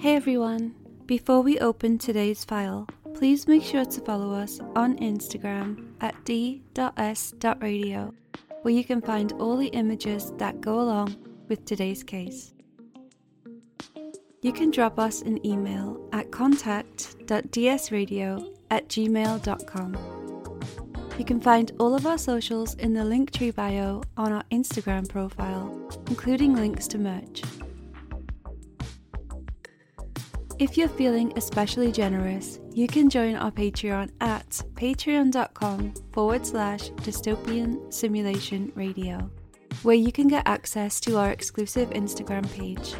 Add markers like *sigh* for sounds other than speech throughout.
Hey everyone! Before we open today's file, please make sure to follow us on Instagram at d.s.radio, where you can find all the images that go along with today's case. You can drop us an email at contact.dsradio at gmail.com. You can find all of our socials in the Linktree bio on our Instagram profile, including links to merch. If you're feeling especially generous, you can join our Patreon at patreon.com forward slash dystopian simulation radio, where you can get access to our exclusive Instagram page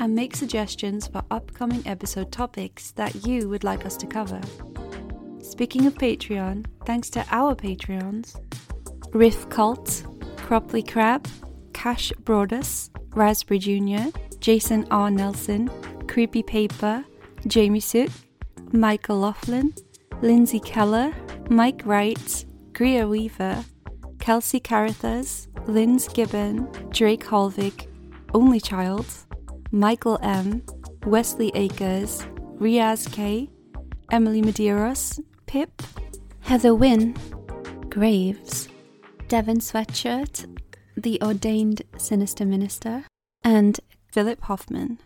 and make suggestions for upcoming episode topics that you would like us to cover. Speaking of Patreon, thanks to our Patreons Riff Cult, Cropley Crab, Cash Broadus, Raspberry Jr., Jason R. Nelson, Creepy Paper, Jamie Sook, Michael Laughlin, Lindsay Keller, Mike Wright, Greer Weaver, Kelsey Carruthers, Linz Gibbon, Drake Holvig, Only Child, Michael M, Wesley Akers, Riaz K, Emily Medeiros, Pip, Heather Wynne, Graves, Devon Sweatshirt, The Ordained Sinister Minister, and Philip Hoffman.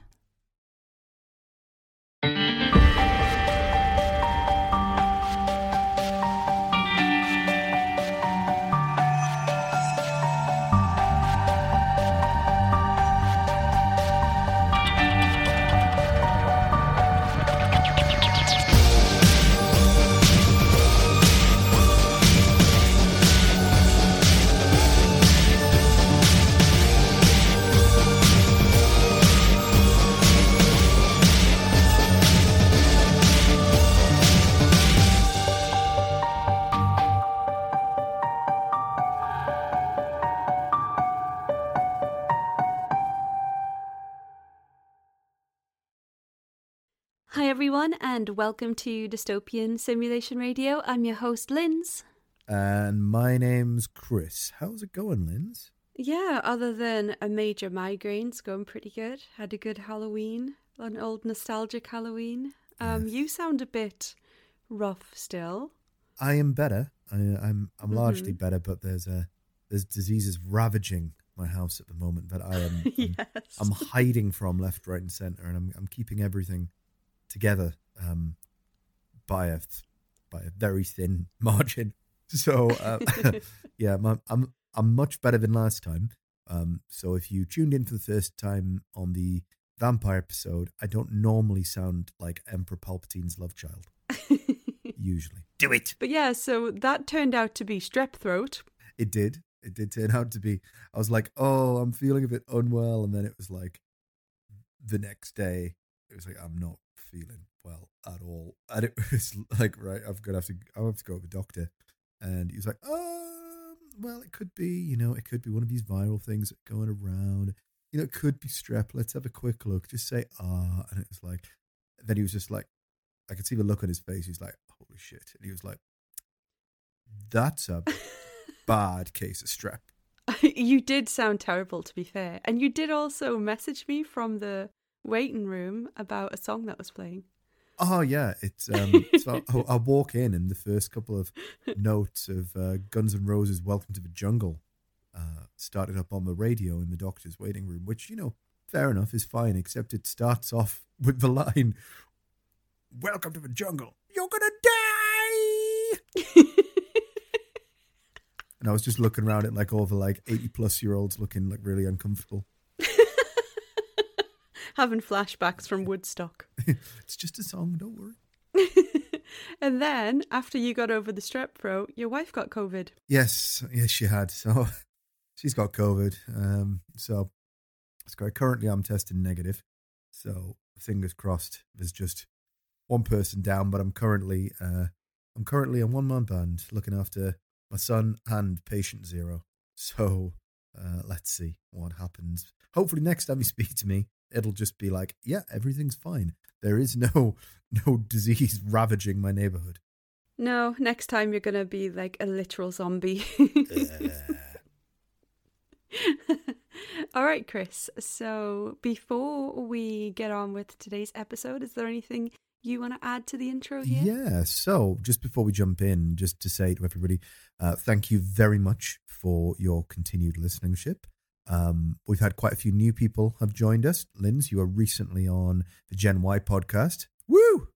Everyone, and welcome to Dystopian Simulation Radio. I'm your host, Linz. And my name's Chris. How's it going, Linz? Yeah, other than a major migraine, it's going pretty good. Had a good Halloween, an old nostalgic Halloween. Um, Yes. You sound a bit rough still. I am better. I, I'm I'm largely Mhm. better, but there's a there's diseases ravaging my house at the moment that I am I'm. *laughs* I'm hiding from left, right, and center, and I'm I'm keeping everything together um, by a by a very thin *laughs* margin. So uh, *laughs* yeah, my, I'm I'm much better than last time. Um, so if you tuned in for the first time on the vampire episode, I don't normally sound like Emperor Palpatine's love child. *laughs* Usually, do it. but yeah, so that turned out to be strep throat. It did. It did turn out to be. I was like, oh, I'm feeling a bit unwell, and then it was like the next day. It was like I'm not feeling well at all, and it *laughs* was like, right, I've got to have to. I have to go to the doctor, and he was like, um, well, it could be, you know, it could be one of these viral things going around. You know, it could be strep. Let's have a quick look. Just say ah, and it was like. Then he was just like, I could see the look on his face. He's like, holy shit, and he was like, that's a *laughs* bad case of strep. *laughs* you did sound terrible, to be fair. And you did also message me from the waiting room about a song that was playing. Oh yeah, it's um. *laughs* so I, I walk in, and the first couple of notes of uh, Guns N' Roses' "Welcome to the Jungle" uh, started up on the radio in the doctor's waiting room, which you know, fair enough, is fine. Except it starts off *laughs* with the line, "Welcome to the jungle, you're gonna die." *laughs* And I was just looking around at like all the like eighty plus year olds looking like really uncomfortable. Having flashbacks from Woodstock. *laughs* It's just a song, don't worry. *laughs* and then, after you got over the strep throat, your wife got COVID. Yes, yes, she had. So *laughs* she's got COVID. Um, so it's great. Currently, I'm testing negative. So fingers crossed. There's just one person down, but I'm currently, uh, I'm currently a one man band looking after my son and patient zero. So uh, let's see what happens. Hopefully, next time you speak to me, it'll just be like, yeah, everything's fine. There is no *laughs* no disease ravaging my neighborhood. No, next time you're going to be like a literal zombie. *laughs* All right, Chris. So before we get on with today's episode, is there anything you want to add to the intro here? Yeah. So just before we jump in, just to say to everybody, uh, thank you very much for your continued listenership. Um, we've had quite a few new people have joined us. Linz, you were recently on the Gen Y podcast. Woo!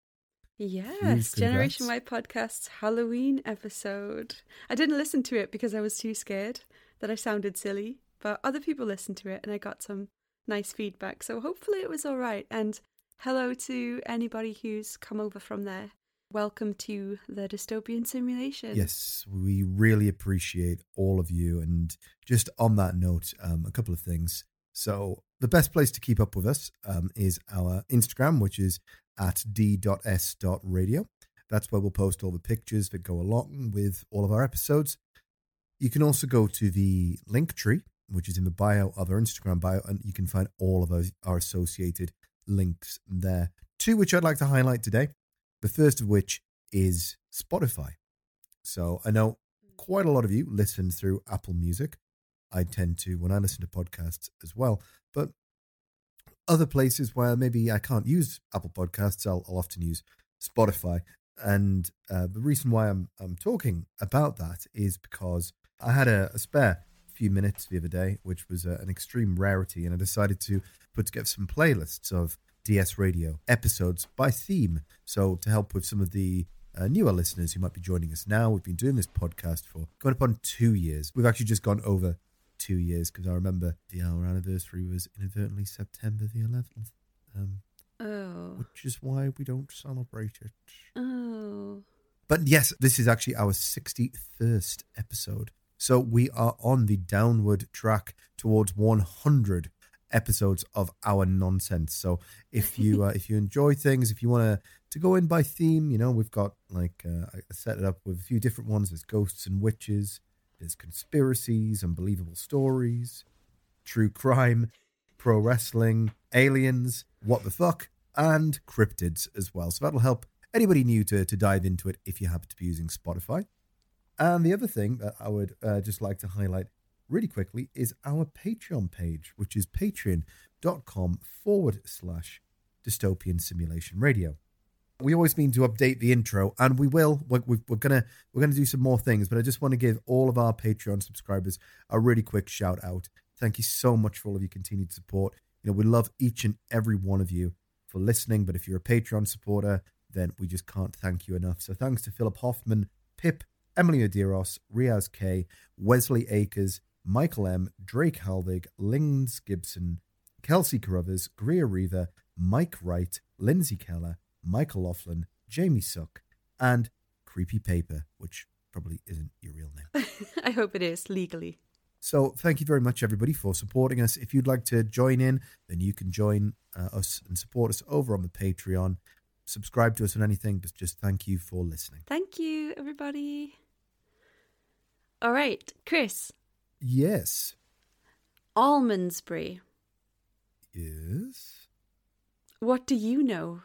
Yes, Generation Y podcast's Halloween episode. I didn't listen to it because I was too scared that I sounded silly, but other people listened to it and I got some nice feedback. So hopefully it was all right. And hello to anybody who's come over from there. Welcome to the dystopian simulation. Yes, we really appreciate all of you. And just on that note, um, a couple of things. So, the best place to keep up with us um, is our Instagram, which is at d.s.radio. That's where we'll post all the pictures that go along with all of our episodes. You can also go to the link tree, which is in the bio of our Instagram bio, and you can find all of our, our associated links there. Two which I'd like to highlight today. The first of which is Spotify. So I know quite a lot of you listen through Apple Music. I tend to when I listen to podcasts as well. But other places where maybe I can't use Apple Podcasts, I'll, I'll often use Spotify. And uh, the reason why I'm I'm talking about that is because I had a, a spare few minutes the other day, which was uh, an extreme rarity, and I decided to put together some playlists of DS Radio episodes by theme. So, to help with some of the uh, newer listeners who might be joining us now, we've been doing this podcast for going upon two years. We've actually just gone over two years because I remember the our anniversary was inadvertently September the 11th. Um, oh. Which is why we don't celebrate it. Oh. But yes, this is actually our 61st episode. So we are on the downward track towards 100 episodes of our nonsense. So if *laughs* you uh, if you enjoy things, if you want to to go in by theme, you know we've got like uh, I set it up with a few different ones. There's ghosts and witches, there's conspiracies, unbelievable stories, true crime, pro wrestling, aliens, what the fuck, and cryptids as well. So that'll help anybody new to to dive into it if you happen to be using Spotify. And the other thing that I would uh, just like to highlight really quickly is our Patreon page, which is patreon.com forward slash dystopian simulation radio. We always mean to update the intro, and we will. We're, we're, gonna we're gonna do some more things, but I just want to give all of our Patreon subscribers a really quick shout out. Thank you so much for all of your continued support. You know, we love each and every one of you for listening. But if you're a Patreon supporter, then we just can't thank you enough. So thanks to Philip Hoffman, Pip, Emily Odiros, Riaz K, Wesley Akers, Michael M, Drake Halvig, Lings Gibson, Kelsey Carruthers, Greer Reaver, Mike Wright, Lindsay Keller, Michael Laughlin, Jamie Suck, and Creepy Paper, which probably isn't your real name. *laughs* I hope it is legally. So, thank you very much, everybody, for supporting us. If you'd like to join in, then you can join uh, us and support us over on the Patreon. Subscribe to us on anything, but just thank you for listening. Thank you, everybody. All right, Chris. Yes. Almondsbury. Yes. What do you know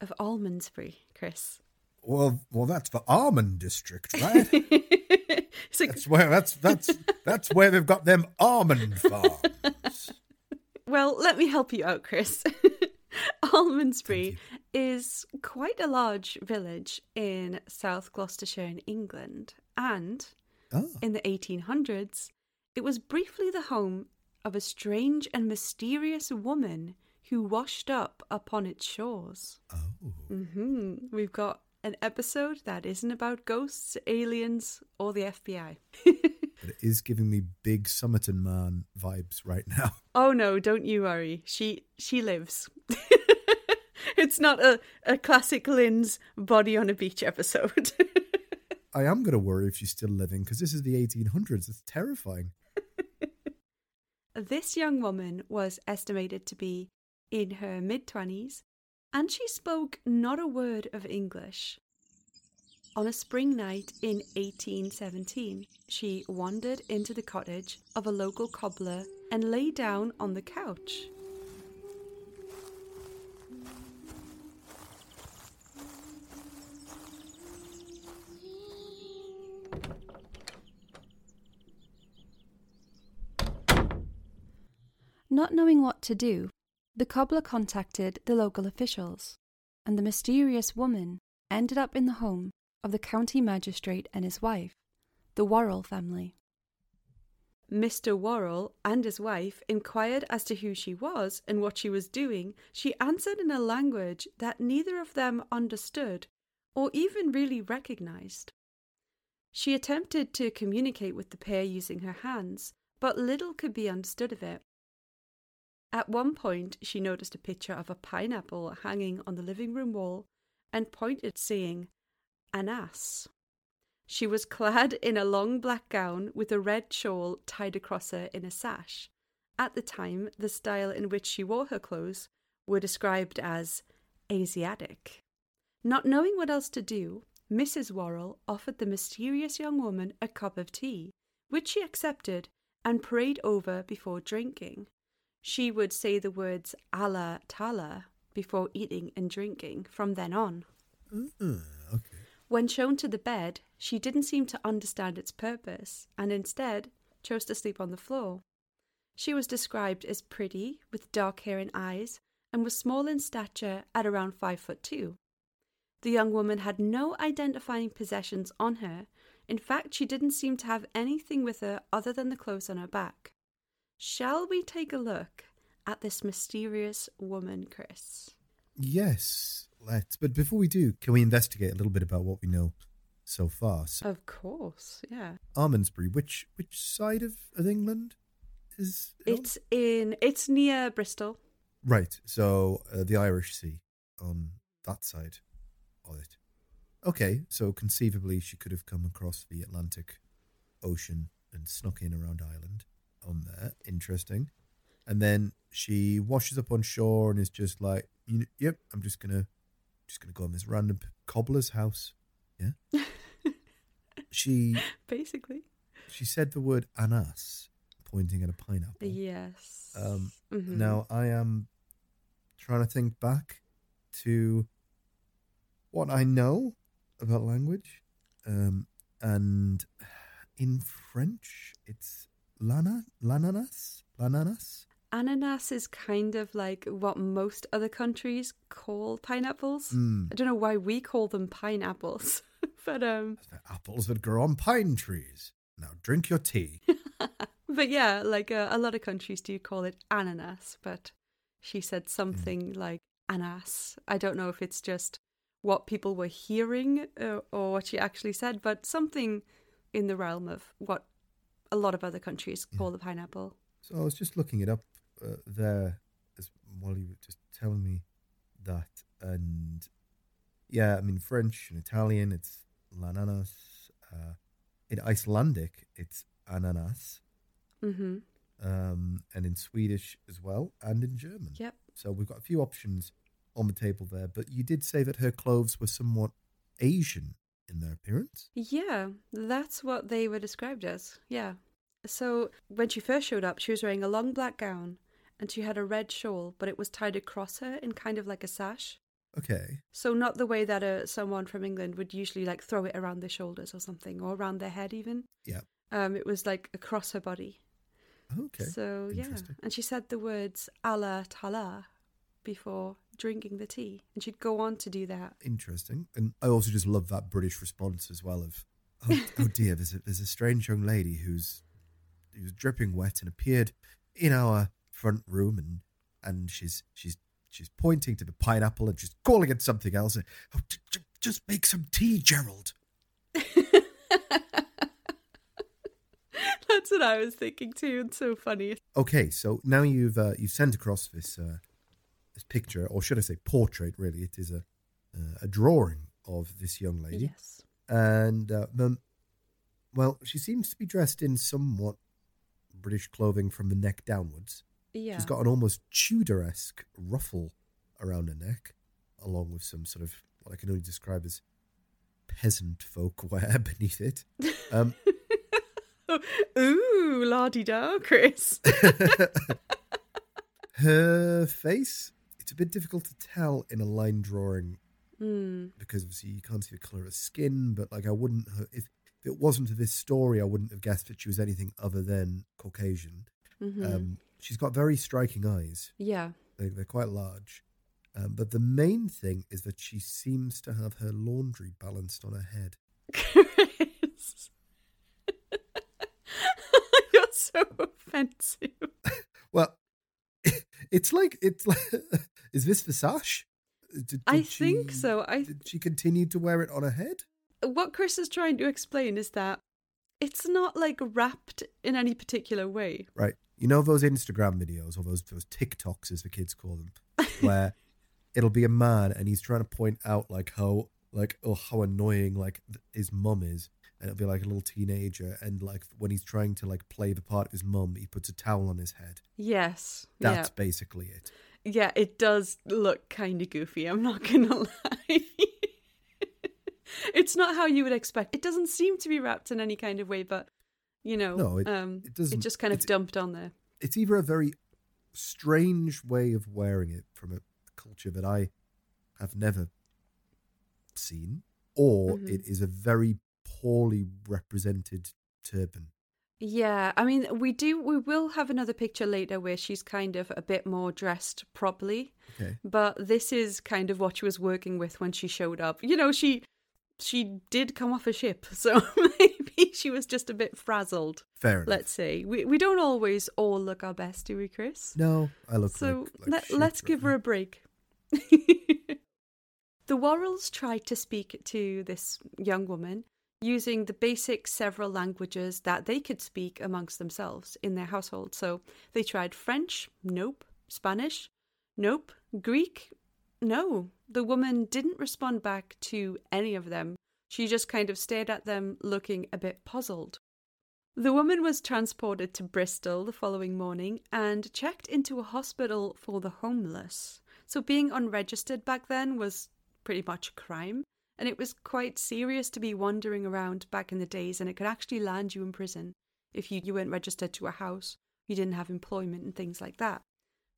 of Almondsbury, Chris? Well, well, that's the almond district, right? *laughs* that's where that's that's that's where they've got them almond farms. well, let me help you out, Chris. *laughs* Almondsbury is quite a large village in South Gloucestershire in England, and Oh. in the 1800s, it was briefly the home of a strange and mysterious woman who washed up upon its shores. Oh. hmm We've got an episode that isn't about ghosts, aliens, or the FBI. *laughs* But it is giving me big Somerton man vibes right now. *laughs* oh no, don't you worry. She she lives. *laughs* it's not a, a classic Lynn's body on a beach episode. I am going to worry if she's still living because this is the 1800s. It's terrifying. This young woman was estimated to be in her mid 20s and she spoke not a word of English. On a spring night in 1817, she wandered into the cottage of a local cobbler and lay down on the couch. Not knowing what to do, the cobbler contacted the local officials, and the mysterious woman ended up in the home of the county magistrate and his wife, the Worrall family. Mr. Worrall and his wife inquired as to who she was and what she was doing. She answered in a language that neither of them understood or even really recognized. She attempted to communicate with the pair using her hands, but little could be understood of it. At one point, she noticed a picture of a pineapple hanging on the living room wall and pointed, saying, An ass. She was clad in a long black gown with a red shawl tied across her in a sash. At the time, the style in which she wore her clothes were described as Asiatic. Not knowing what else to do, Mrs. Worrall offered the mysterious young woman a cup of tea, which she accepted and prayed over before drinking. She would say the words Allah Ta'ala before eating and drinking from then on. Uh, okay. When shown to the bed, she didn't seem to understand its purpose and instead chose to sleep on the floor. She was described as pretty, with dark hair and eyes, and was small in stature at around five foot two. The young woman had no identifying possessions on her. In fact, she didn't seem to have anything with her other than the clothes on her back. Shall we take a look at this mysterious woman, Chris? Yes, let's. But before we do, can we investigate a little bit about what we know so far? So, Of course, yeah. Almondsbury, which which side of, of England is it? It's in it's near Bristol. Right. So uh, the Irish Sea on that side of it. Okay. So conceivably, she could have come across the Atlantic Ocean and snuck in around Ireland on there. Interesting. And then she washes up on shore and is just like, you know, "Yep, I'm just gonna, just gonna go in this random cobbler's house." Yeah. *laughs* she Basically. she said the word anas, pointing at a pineapple. Yes. Um, Mhm. Now I am trying to think back to what I know about language, um, and in French it's lana lananas lananas. Ananas is kind of like what most other countries call pineapples. Mm. I don't know why we call them pineapples, *laughs* but um, apples that grow on pine trees. Now drink your tea. *laughs* but yeah, like uh, a lot of countries do call it ananas. But she said something like anas. I don't know if it's just what people were hearing uh, or what she actually said, but something in the realm of what a lot of other countries call the pineapple. So I was just looking it up uh, there as while you were just telling me that, and yeah, I mean French and Italian, it's lananas. Uh, in Icelandic, it's ananas, hmm um, and in Swedish as well, and in German. Yep. So we've got a few options on the table there. But you did say that her clothes were somewhat Asian in their appearance. Yeah, that's what they were described as. Yeah. So when she first showed up, she was wearing a long black gown and she had a red shawl, but it was tied across her in kind of like a sash. Okay. So not the way that uh, someone from England would usually like throw it around their shoulders or something, or around their head even. Yeah. Um, it was like across her body. Okay. So yeah, and she said the words Allah Tala before drinking the tea, and she'd go on to do that. Interesting. And I also just love that British response as well of, oh, *laughs* oh dear, there's a, there's a strange young lady who's who's dripping wet and appeared in our front room and and she's she's she's pointing to the pineapple and she's calling it something else. Oh, j- j- just make some tea, Gerald. *laughs* That's what I was thinking too. It's so funny. Okay, so now you've uh, you've sent across this uh, this picture, or should I say portrait? Really, it is a uh, a drawing of this young lady. Yes. and uh, well, she seems to be dressed in somewhat British clothing from the neck downwards. Yeah. She's got an almost Tudor-esque ruffle around her neck, along with some sort of what I can only describe as peasant folk wear *laughs* beneath it. Um, *laughs* Ooh, la di da, Chris. *laughs* her face, it's a bit difficult to tell in a line drawing Hmm. because obviously you can't see the color of skin. But like, I wouldn't have, if, if it wasn't for this story, I wouldn't have guessed that she was anything other than Caucasian. Mhm. Um, she's got very striking eyes. Yeah. They, they're quite large. Um, but the main thing is that she seems to have her laundry balanced on her head. Chris. *laughs* You're so offensive. *laughs* Well, *laughs* it's like it's like. Is this Versace? Did, uh, did I she- think so. I Did she continue to wear it on her head? what Chris is trying to explain is that it's not like wrapped in any particular way. Right. You know those Instagram videos or those those TikToks as the kids call them, *laughs* where it'll be a man and he's trying to point out like how like oh how annoying like his mum is, and it'll be like a little teenager and like when he's trying to like play the part of his mum, he puts a towel on his head. Yes. That's basically it. Yeah. It does look kind of goofy. I'm not going *laughs* to lie. it's not how you would expect. It doesn't seem to be wrapped in any kind of way, but you know, No, it- um, it doesn't- It just kind of dumped on there. It's either a very strange way of wearing it from a culture that I have never seen, or Mhm. it is a very poorly represented turban. Yeah, I mean, we do. We will have another picture later where she's kind of a bit more dressed properly. Okay. But this is kind of what she was working with when she showed up. You know, she she did come off a ship, *laughs* so *laughs* maybe she was just a bit frazzled. Fair enough. Let's say we we don't always all look our best, do we, Chris? No, I look so like, like let, right give her a break. *laughs* the Worralls tried to speak to this young woman using the basic several languages that they could speak amongst themselves in their household. So they tried French, nope. Spanish, nope. Greek, no. The woman didn't respond back to any of them. She just kind of stared at them, looking a bit puzzled. The woman was transported to Bristol the following morning and checked into a hospital for the homeless. So, being unregistered back then was pretty much a crime, and it was quite serious to be wandering around back in the days, and it could actually land you in prison if you, you weren't registered to a house, you didn't have employment, and things like that.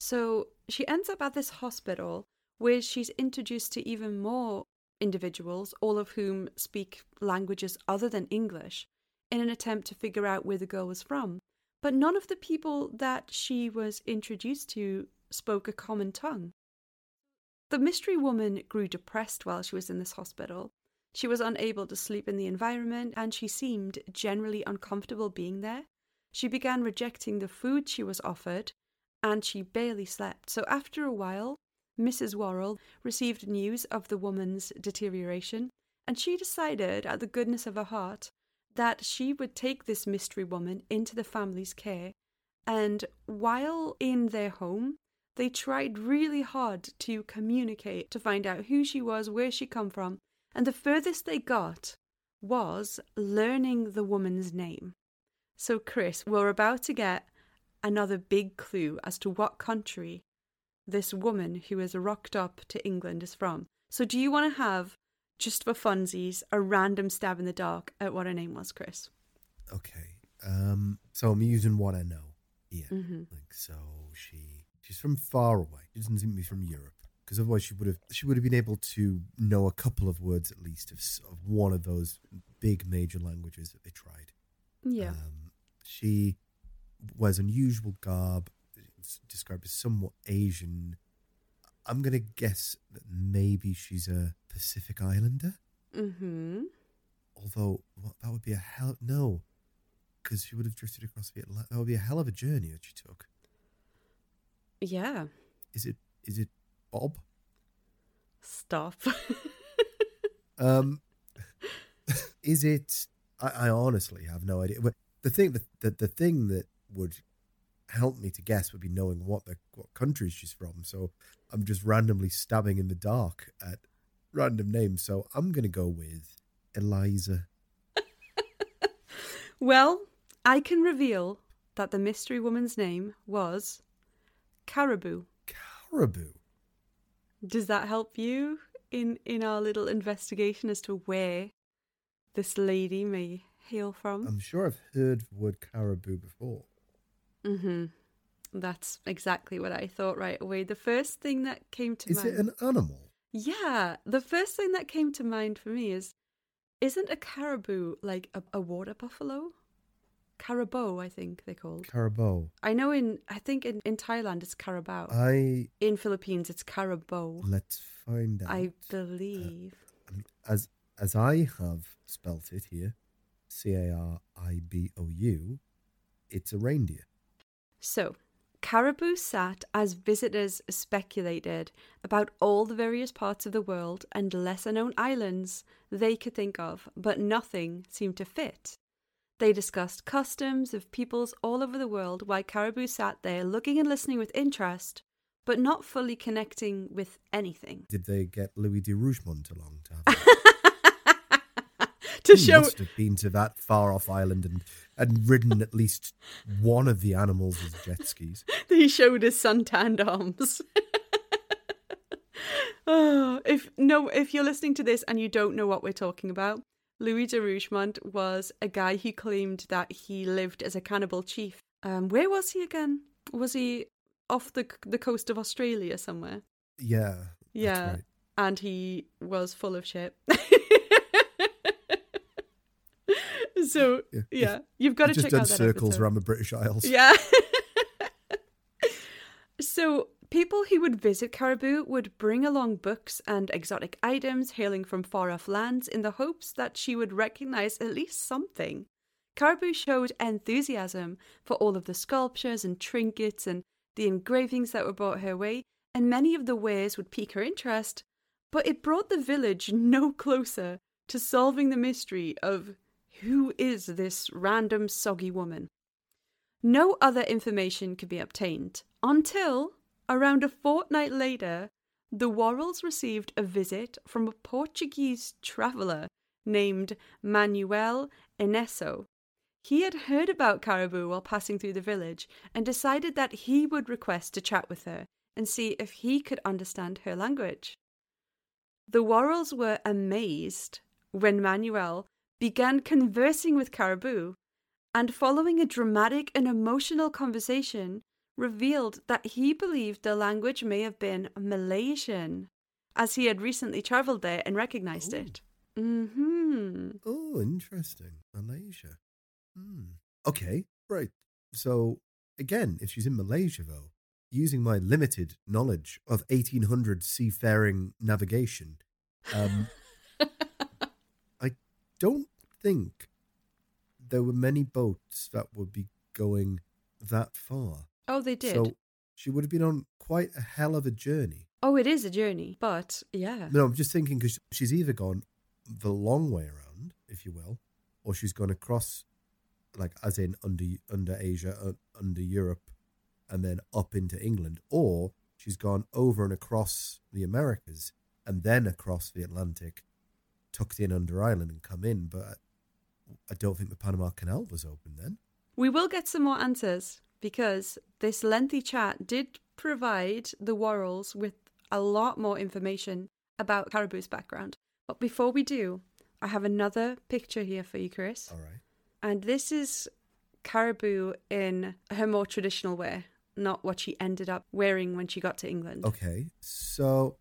So, she ends up at this hospital where she's introduced to even more individuals, all of whom speak languages other than English in an attempt to figure out where the girl was from. But none of the people that she was introduced to spoke a common tongue. The mystery woman grew depressed while she was in this hospital. She was unable to sleep in the environment and she seemed generally uncomfortable being there. She began rejecting the food she was offered and she barely slept. So after a while, Mrs. Worrall received news of the woman's deterioration and she decided, at the goodness of her heart, that she would take this mystery woman into the family's care. And while in their home, they tried really hard to communicate to find out who she was, where she come from, and the furthest they got was learning the woman's name. So, Chris, we're about to get another big clue as to what country this woman who has rocked up to England is from. So, do you want to have, just for funsies, a random stab in the dark at what her name was, Chris? Okay. Um. So I'm using what I know Yeah. Mm-hmm. Like, so she she's from far away. She doesn't seem to be from Europe because otherwise she would have she would have been able to know a couple of words at least of, of one of those big major languages that they tried. Yeah. Um, she wears unusual garb. It's described as somewhat Asian. I'm gonna guess that maybe she's a Pacific Islander. mm-hmm. Although what, that would be a hell no, because she would have drifted across the Atlantic. That would be a hell of a journey that she took. Yeah. Is it? Is it Bob? Stop. *laughs* Um, is it? I, I honestly have no idea. But the thing that the, the thing that would help me to guess would be knowing what the what country she's from. So I'm just randomly stabbing in the dark at random names. So I'm gonna go with Eliza. *laughs* well, I can reveal that the mystery woman's name was Caraboo. Caraboo. Does that help you in in our little investigation as to where this lady may hail from? I'm sure I've heard the word caribou before. mm-hmm. That's exactly what I thought right away. The first thing that came to Is mind. Is it an animal? Yeah, the first thing that came to mind for me is isn't a caribou like a, a water buffalo? Carabao, I think they're called. Carabao. I know in I think in, in Thailand it's Carabao. I in Philippines it's Carabao. let's find out. I believe. I mean, as as I have spelt it here, C A R I B O U, it's a reindeer. So, Caraboo sat as visitors speculated about all the various parts of the world and lesser known islands they could think of, but nothing seemed to fit. They discussed customs of peoples all over the world while Caraboo sat there looking and listening with interest, but not fully connecting with anything. Did they get Louis de Rougemont along to have? *laughs* to he show must have been to that far off island and and ridden at least one of the animals as jet skis. *laughs* he showed his suntanned arms. *laughs* oh, if no, if you're listening to this and you don't know what we're talking about, Louis de Rougemont was a guy who claimed that he lived as a cannibal chief. Um, where was he again? Was he off the the coast of Australia somewhere? Yeah. Yeah. right. And he was full of shit. *laughs* so Yeah. yeah, you've got to just check done out circles episode. around the British Isles. Yeah. *laughs* so people who would visit Caraboo would bring along books and exotic items hailing from far off lands in the hopes that she would recognize at least something. Caraboo showed enthusiasm for all of the sculptures and trinkets and the engravings that were brought her way, and many of the wares would pique her interest, but it brought the village no closer to solving the mystery of who is this random soggy woman. No other information could be obtained until, around a fortnight later, the Worralls received a visit from a Portuguese traveller named Manuel Eynesso. He had heard about Caraboo while passing through the village and decided that he would request to chat with her and see if he could understand her language. The Worralls were amazed when Manuel began conversing with Caraboo and following a dramatic and emotional conversation, revealed that he believed the language may have been Malaysian, as he had recently travelled there and recognized Oh. it. Hmm. Oh, interesting. Malaysia. Hmm. Okay, right. So again, if she's in Malaysia, though, using my limited knowledge of 1800 seafaring navigation, um, *laughs* I don't think there were many boats that would be going that far. Oh, they did. So she would have been on quite a hell of a journey. oh, it is a journey, but yeah. No, I'm just thinking because she's either gone the long way around, if you will, or she's gone across, like as in under under Asia, uh, under Europe, and then up into England, or she's gone over and across the Americas and then across the Atlantic, tucked in under Ireland and come in. But I don't think the Panama Canal was open then. We will get some more answers because this lengthy chat did provide the Worralls with a lot more information about Caraboo's background. But before we do, I have another picture here for you, Chris. All right. And this is Caraboo in her more traditional wear, not what she ended up wearing when she got to England. Okay. So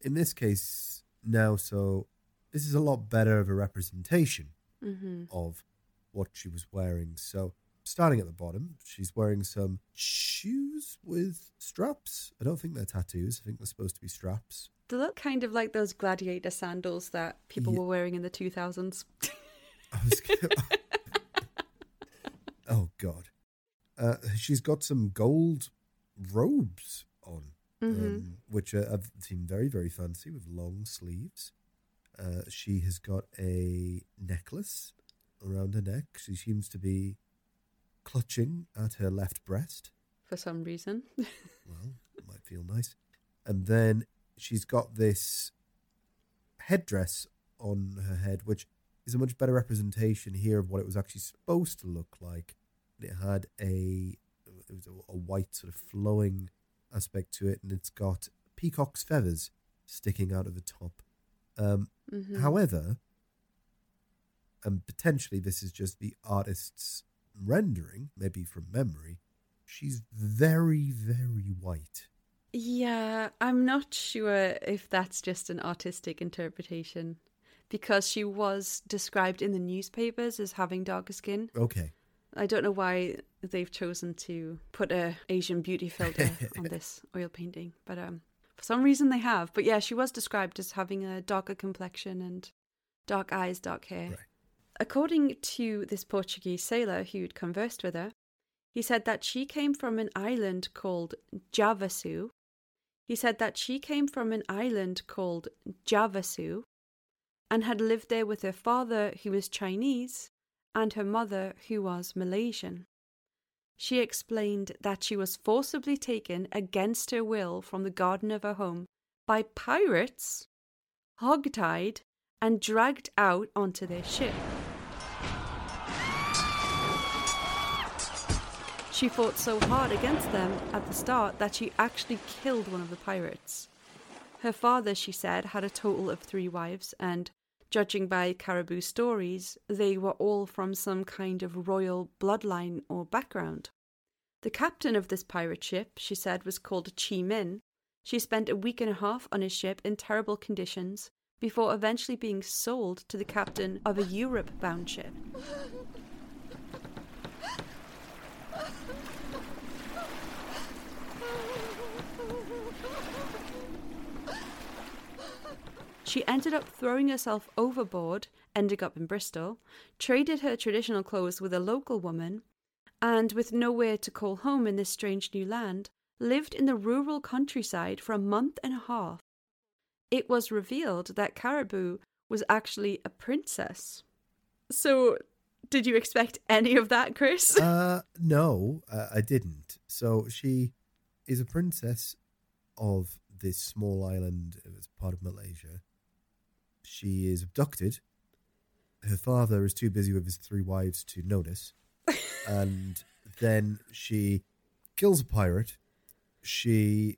in this case now, so this is a lot better of a representation Mm-hmm. of what she was wearing. So, starting at the bottom, she's wearing some shoes with straps. I don't think they're tattoos. I think they're supposed to be straps. They look kind of like those gladiator sandals that people Ye- were wearing in the 2000s. I was gonna- *laughs* *laughs* oh God. Uh, she's got some gold robes on, Mm-hmm. um, which uh, I've seen very, very fancy with long sleeves. Uh, she has got a necklace around her neck. She seems to be clutching at her left breast. For some reason. *laughs* Well, it might feel nice. And then she's got this headdress on her head, which is a much better representation here of what it was actually supposed to look like. It had a it was a, a white sort of flowing aspect to it, and it's got peacock's feathers sticking out of the top. Um, Mhm. However, and potentially this is just the artist's rendering, maybe from memory, she's very, very white. Yeah, I'm not sure if that's just an artistic interpretation because she was described in the newspapers as having darker skin. Okay. I don't know why they've chosen to put a Asian beauty filter *laughs* on this oil painting, but um, for some reason they have. But yeah, she was described as having a darker complexion and dark eyes, dark hair. Right. According to this Portuguese sailor who'd conversed with her, he said that she came from an island called Javasu. He said that she came from an island called Javasu and had lived there with her father, who was Chinese, and her mother, who was Malaysian. She explained that she was forcibly taken against her will from the garden of her home by pirates, hogtied, and dragged out onto their ship. She fought so hard against them at the start that she actually killed one of the pirates. Her father, she said, had a total of three wives, and judging by Caraboo stories, they were all from some kind of royal bloodline or background. The captain of this pirate ship, she said, was called Chi Min. She spent a week and a half on his ship in terrible conditions before eventually being sold to the captain of a Europe bound ship. She ended up throwing herself overboard, ending up in Bristol, traded her traditional clothes with a local woman, and with nowhere to call home in this strange new land, lived in the rural countryside for a month and a half. It was revealed that Caraboo was actually a princess. So, did you expect any of that, Chris? Uh, no, uh, I didn't. So she is a princess of this small island as part of Malaysia. She is abducted. Her father is too busy with his three wives to notice. *laughs* and then she kills a pirate. She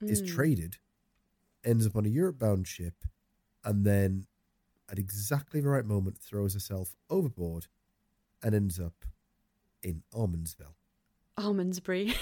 is Mm. traded, ends up on a Europe bound ship, and then at exactly the right moment throws herself overboard and ends up in Almondsville. Almondsbury.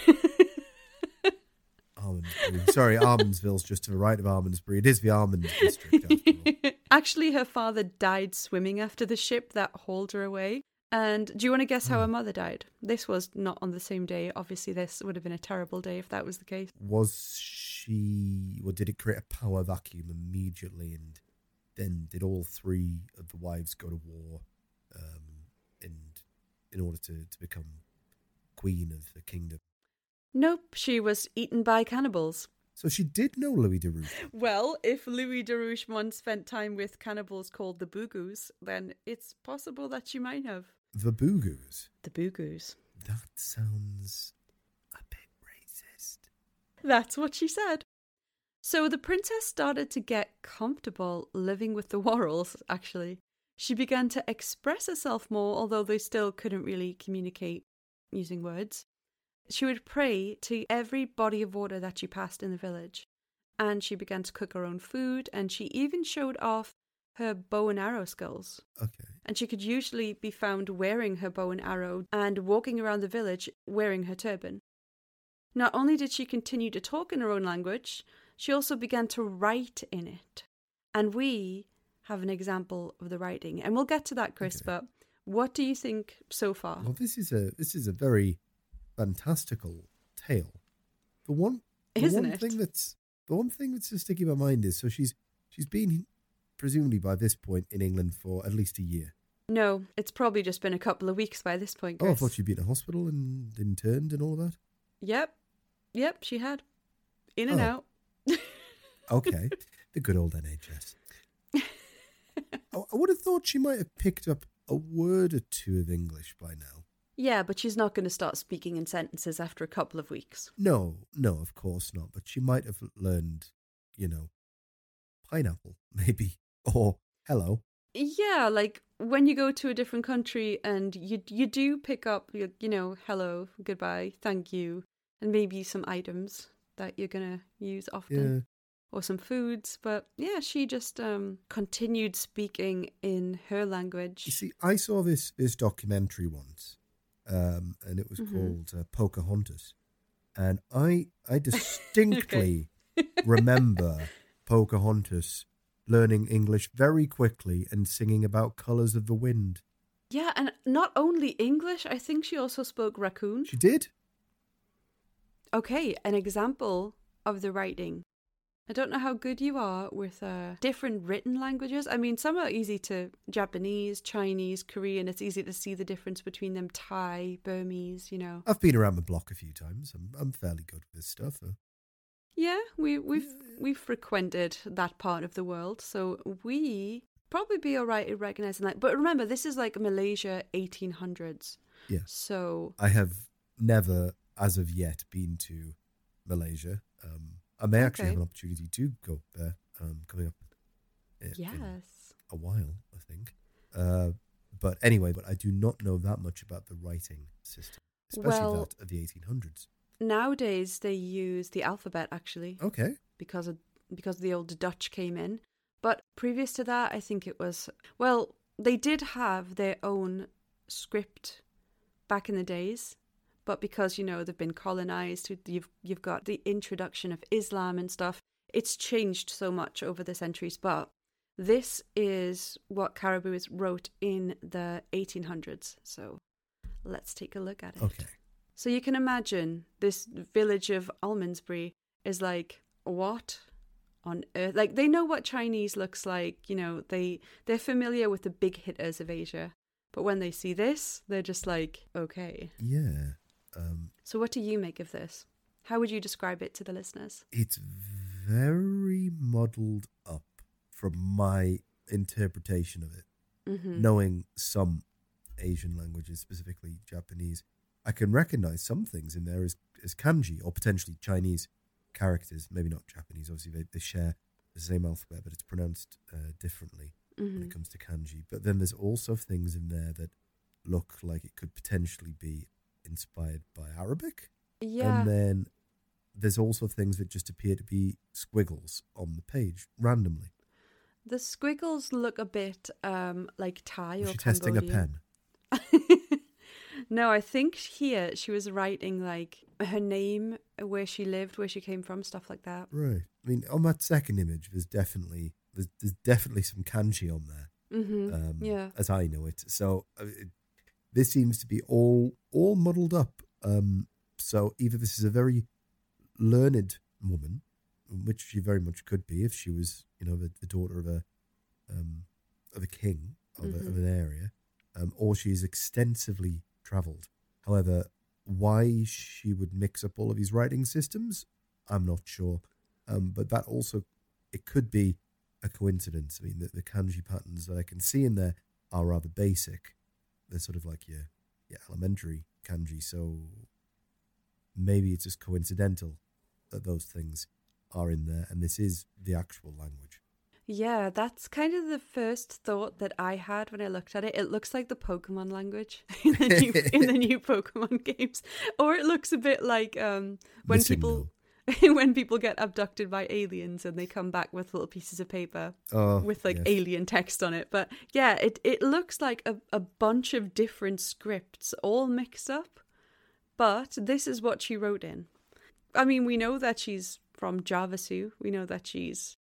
Almondsbury. Sorry, Almondsville's just to the right of Almondsbury. It is the almond district. *laughs* Actually, her father died swimming after the ship that hauled her away. And do you want to guess how her mother died? This was not on the same day. Obviously, this would have been a terrible day if that was the case. Was she, or did it create a power vacuum immediately? And then did all three of the wives go to war um, and in order to, to become queen of the kingdom? Nope, she was eaten by cannibals. So she did know Louis de Rouge. Well, if Louis de Rouge once spent time with cannibals called the Boogoos, then it's possible that she might have. The Boogoos. The Boogoos. That sounds a bit racist. That's what she said. So the princess started to get comfortable living with the Worralls, actually. She began to express herself more, although they still couldn't really communicate using words. She would pray to every body of water that she passed in the village. And she began to cook her own food, and she even showed off her bow and arrow skills. Okay. And she could usually be found wearing her bow and arrow and walking around the village wearing her turban. Not only did she continue to talk in her own language, she also began to write in it. And we have an example of the writing. And we'll get to that, Chris, Okay. but what do you think so far? Well, this is a this is a very fantastical tale. The one, the Isn't one it? thing that's the one thing that's just sticking in my mind is so she's she's been presumably by this point in England for at least a year. No, it's probably just been a couple of weeks by this point, Oh, I thought she'd been in hospital and interned and all that. Yep. Yep, she had. In and Oh. out. *laughs* Okay, the good old NHS. *laughs* I would have thought she might have picked up a word or two of English by now. Yeah, but she's not going to start speaking in sentences after a couple of weeks. No, no, of course not. But she might have learned, you know, pineapple *laughs* maybe or hello. Yeah, like when you go to a different country and you you do pick up you, you know hello, goodbye, thank you, and maybe some items that you're gonna use often Yeah. or some foods. But yeah, she just um continued speaking in her language. You see, I saw this this documentary once, um, and it was Mhm. called uh, Pocahontas, and I I *laughs* distinctly remember Pocahontas learning English very quickly and singing about colors of the wind. Yeah, and not only English, I think she also spoke raccoon. She did. Okay, an example of the writing. I don't know how good you are with uh, different written languages. I mean, some are easy to Japanese, Chinese, Korean. It's easy to see the difference between them. Thai, Burmese, you know. I've been around the block a few times. I'm I'm fairly good with this stuff. Uh, Yeah, we we've we've frequented that part of the world, so we probably be all right at recognizing that. But remember, this is like Malaysia, eighteen hundreds. Yeah. So I have never, as of yet, been to Malaysia. Um, I may actually Okay. have an opportunity to go there um, coming up in yes, a while, I think. Uh, but anyway, but I do not know that much about the writing system, especially Well- that of the 1800s. nowadays they use the alphabet actually Okay. because of because the old Dutch came in. But previous to that, I think it was well, they did have their own script back in the days, but because you know they've been colonized, you've you've got the introduction of Islam and stuff. It's changed so much over the centuries, but this is what Caraboo is wrote in the 1800s. So let's take a look at it. Okay. So you can imagine this village of Almondsbury is like what on earth? Like they know what Chinese looks like, you know, they they're familiar with the big hitters of Asia. But when they see this, they're just like, okay. Yeah. Um, So what do you make of this? How would you describe it to the listeners? it's very muddled up from my interpretation of it. Mm-hmm. Knowing some Asian languages, specifically Japanese, I can recognize some things in there as, as kanji or potentially Chinese characters. Maybe not Japanese. Obviously, they, they share the same alphabet, but it's pronounced uh, differently when hmm it comes to kanji. But then there's also things in there that look like it could potentially be inspired by Arabic. Yeah. And then there's also things that just appear to be squiggles on the page randomly. the squiggles look a bit um like Thai Was or she testing a pen? *laughs* no, I think here she was writing like her name, where she lived, where she came from, stuff like that. Right. I mean, on that second image, there's definitely there's, there's definitely some kanji on there, Mm-hmm. um, yeah. as I know it. So uh, it, this seems to be all all muddled up. Um, so either this is a very learned woman, which she very much could be if she was, you know, the, the daughter of a um, of a king of, a, of Mhm. an area, um, or she's extensively travelled. However, why she would mix up all of these writing systems, I'm not sure. Um, but that also, it could be a coincidence. I mean, the, the kanji patterns that I can see in there are rather basic. They're sort of like your, your elementary kanji. So maybe it's just coincidental that those things are in there, and this is the actual language. Yeah, that's kind of the first thought that I had when I looked at it. It looks like the Pokemon language *laughs* in the new in the *laughs* new Pokemon games, or it looks a bit like um, when Missing people *laughs* when people get abducted by aliens and they come back with little pieces of paper Oh, with like yes. alien text on it. But yeah, it it looks like a, a bunch of different scripts all mixed up. But this is what she wrote in. I mean, we know that she's from Javasu. We know that she's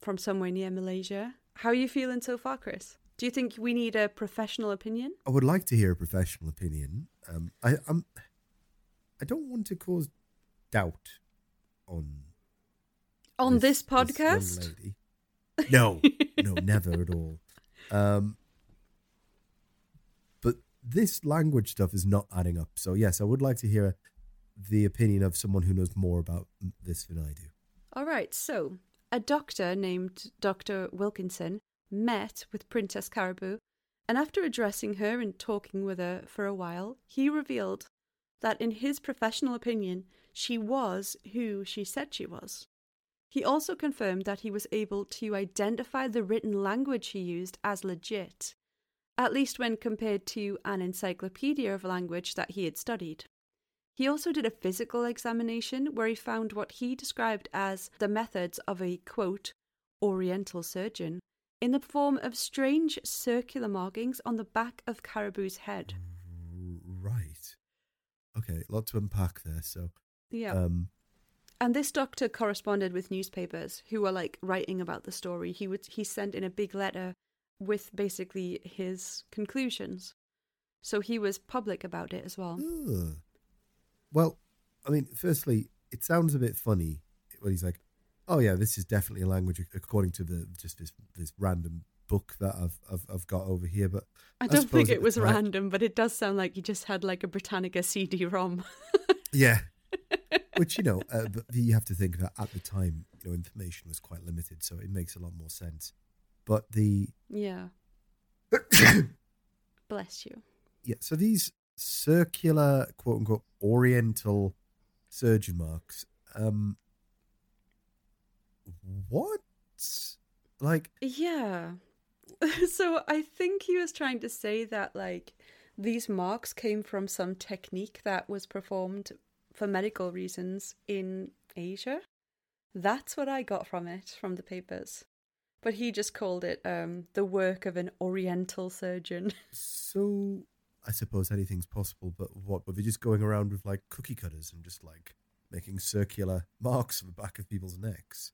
from somewhere near Malaysia. How are you feeling so far, Chris? Do you think we need a professional opinion? I would like to hear a professional opinion. Um, I, I'm, I don't want to cause doubt on On this, young podcast? lady. No, no, *laughs* never at all. Um, but this language stuff is not adding up. So yes, I would like to hear the opinion of someone who knows more about this than I do. All right, so a doctor named Dr. Wilkinson met with Princess Caraboo, and after addressing her and talking with her for a while, he revealed that, in his professional opinion, she was who she said she was. He also confirmed that he was able to identify the written language he used as legit, at least when compared to an encyclopedia of language that he had studied. He also did a physical examination where he found what he described as the methods of a quote, Oriental surgeon in the form of strange circular markings on the back of Caraboo's head. Right. Okay, a lot to unpack there. So, Yeah. um, and this doctor corresponded with newspapers who were like writing about the story. He would he sent in a big letter with basically his conclusions. So he was public about it as well. Ugh. Well, I mean, firstly, it sounds a bit funny when he's like, "Oh yeah, this is definitely a language according to the just this this random book that I've I've, I've got over here." But I don't suppose think it was time- random, but it does sound like he just had like a Britannica CD-ROM. Yeah. *laughs* Which you know, uh, you have to think that at the time, you know, information was quite limited, so it makes a lot more sense. But the yeah. *coughs* Bless you. yeah, so these circular quote unquote oriental surgeon marks, um, what? Like, Yeah. *laughs* so I think he was trying to say that like these marks came from some technique that was performed for medical reasons in Asia. That's what I got from it from the papers. But he just called it um, the work of an oriental surgeon. *laughs* so I suppose anything's possible, but what? Were they just going around with like cookie cutters and just like making circular marks on the back of people's necks?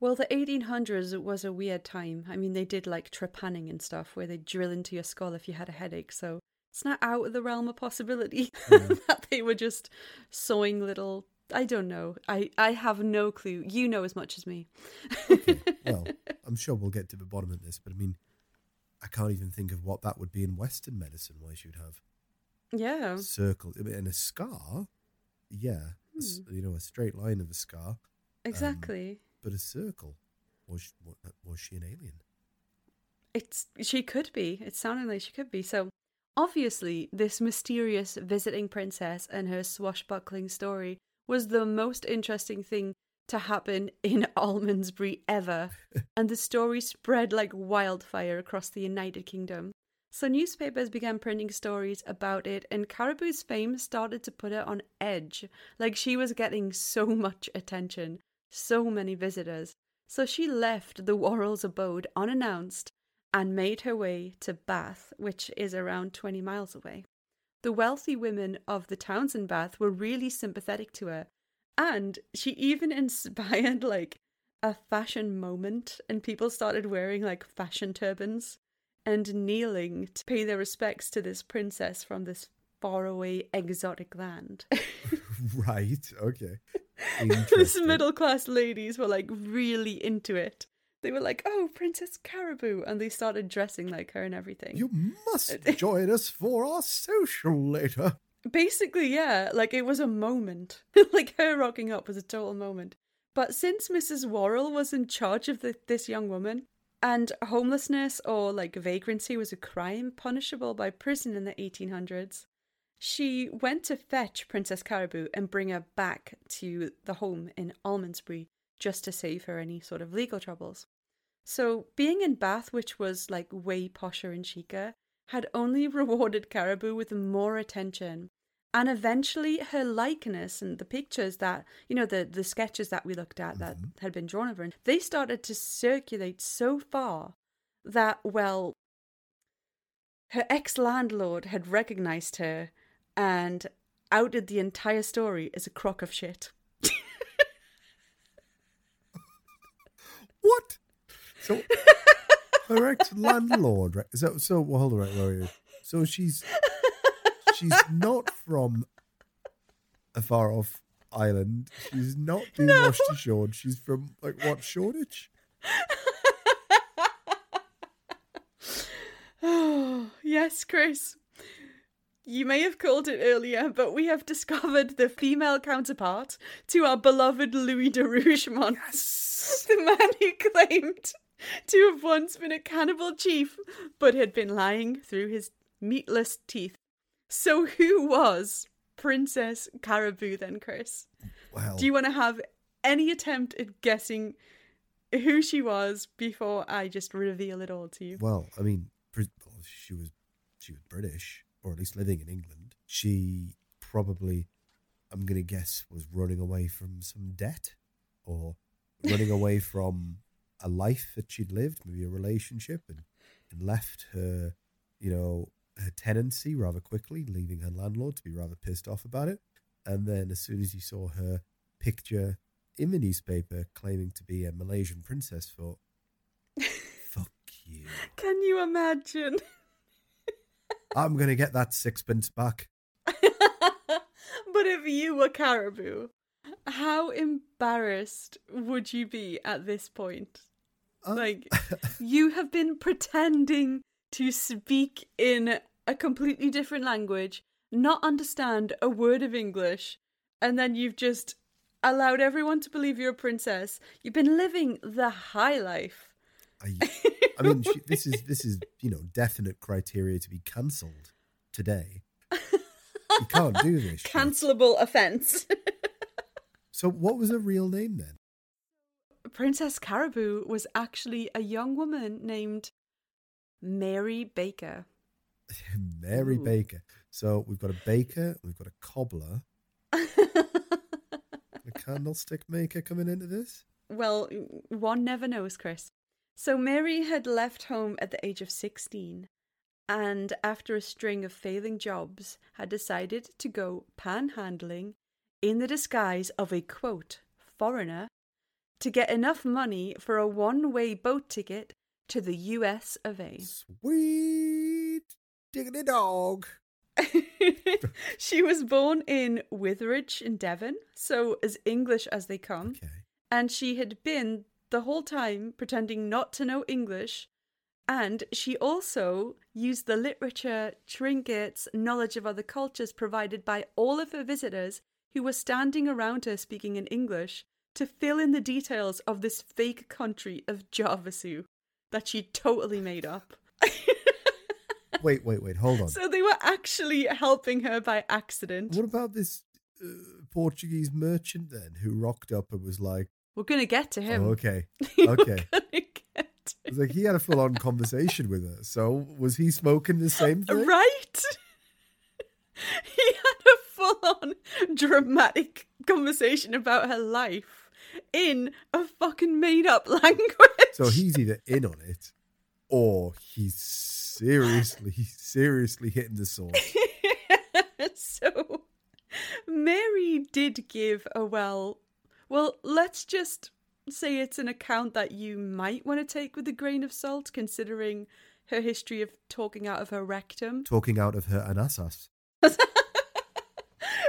Well, the 1800s was a weird time. I mean, they did like trepanning and stuff where they drill into your skull if you had a headache. So it's not out of the realm of possibility *laughs* Mm. that they were just sewing little. I don't know. I, I have no clue. You know as much as me. *laughs* Well, I'm sure we'll get to the bottom of this, but I mean, I can't even think of what that would be in Western medicine. Why you'd have yeah. circle I mean, and a scar, yeah, a Hmm. you know, a straight line of a scar, Exactly. but a circle. Was she, was she an alien? It's she could be. It sounded like she could be. So obviously, this mysterious visiting princess and her swashbuckling story was the most interesting thing to happen in *laughs* Almondsbury ever, *laughs* and the story spread like wildfire across the United Kingdom. So newspapers began printing stories about it, and Caraboo's fame started to put her on edge. Like she was getting so *laughs* much attention, so many visitors. So she left the Worrall's abode unannounced and made her way to Bath, which is around 20 miles away. The wealthy women of the towns in Bath were really sympathetic to her, and she even *laughs* inspired like a fashion moment, and people started wearing like fashion turbans and kneeling to pay their respects to this princess from this faraway exotic land. *laughs* *laughs* right. Okay. These middle class ladies were like really into it. They were like, "Oh, Princess Caraboo," and they started dressing like her and everything. You must *laughs* join us for our social later. Basically, yeah, like it was a moment. *laughs* like her rocking up was a total moment. But since Mrs. Worrall was in charge of the, this young woman, and homelessness or like vagrancy was a crime punishable by prison in the 1800s, she went to fetch Princess Caraboo and bring her back to the home in Almondsbury just to save her any sort of legal troubles. So, being in Bath, which was like way posher and chicer, had only *laughs* rewarded Caraboo with more attention. And eventually, her likeness and the pictures that, you know, the, the sketches that we looked at that mm-hmm. had been drawn of her, they started to circulate so far that, well, her ex landlord had recognized her and outed the entire story as a crock of shit. *laughs* What? So *laughs* her ex landlord. Right? So so well, hold on. Right, where are you? So she's she's not from a far off island. She's not being washed ashore. She's from like what Shoreditch? Oh, *sighs* yes, Chris. You may have called it earlier, but we have discovered the female counterpart to our beloved Louis de Rougemont. *laughs* The man who claimed *laughs* to have once been a cannibal chief, but had been lying through his meatless teeth. So, who was Princess Caraboo then, Chris? Well, Do you want to have any attempt at guessing who she was before I just reveal it all to you? well, I mean, she was she was British, or at least living in England. She probably, I'm gonna guess, was running away from some debt, or running away *laughs* from a life that she'd lived, maybe a relationship, and and left her, you know, her tenancy rather quickly, leaving her landlord to be rather pissed off about it. And then as soon as he saw her picture in the newspaper claiming to be a Malaysian princess, thought, *laughs* "Fuck you." Can you imagine? *laughs* I'm gonna get that sixpence back. *laughs* but if you were Caraboo, how embarrassed would you be at this point? Uh, Like, *laughs* you have been pretending to speak in a completely different language, not understand a word of English, and then you've just allowed everyone to believe you're a princess. You've been living the high life. I, *laughs* I mean, she, this is this is you know definite criteria to be cancelled today. You can't do this. Cancelable offense. *laughs* So, what was her real name then? Princess Caraboo was actually a young woman named Mary Baker. *laughs* Mary Ooh. Baker. So we've got a baker, we've got a cobbler, *laughs* a candlestick maker coming into this. well, one never knows, Chris. So Mary had left home at the age of 16 and after a string of failing jobs had decided to go panhandling in the disguise of a quote foreigner to get enough money for a one-way boat ticket to the US of A. Sweet diggity dog. *laughs* she was born in Witheridge in Devon, so as English as they come. Okay. And she had been the whole time pretending not to know English. And she also used the literature, trinkets, knowledge of other cultures provided by all of her visitors who were standing around her speaking in English to fill in the details of this fake country of Javasu that she totally made up. *laughs* Wait, wait, wait. Hold on. So they were actually helping her by accident. What about this uh, Portuguese merchant then who rocked up and was like, We're gonna get to him. oh, okay, *laughs* okay. gonna get to It was like he had a full on conversation with her. So was he smoking the same *laughs* thing? Right? he had a full on dramatic conversation about her life in a fucking made up *laughs* language. So he's either in on it or he's seriously, seriously hitting the source. *laughs* so Mary did give a well well, let's just say it's an account that you might want to take with a grain of salt considering her history of talking out of her rectum. Talking out of her anassas. *laughs*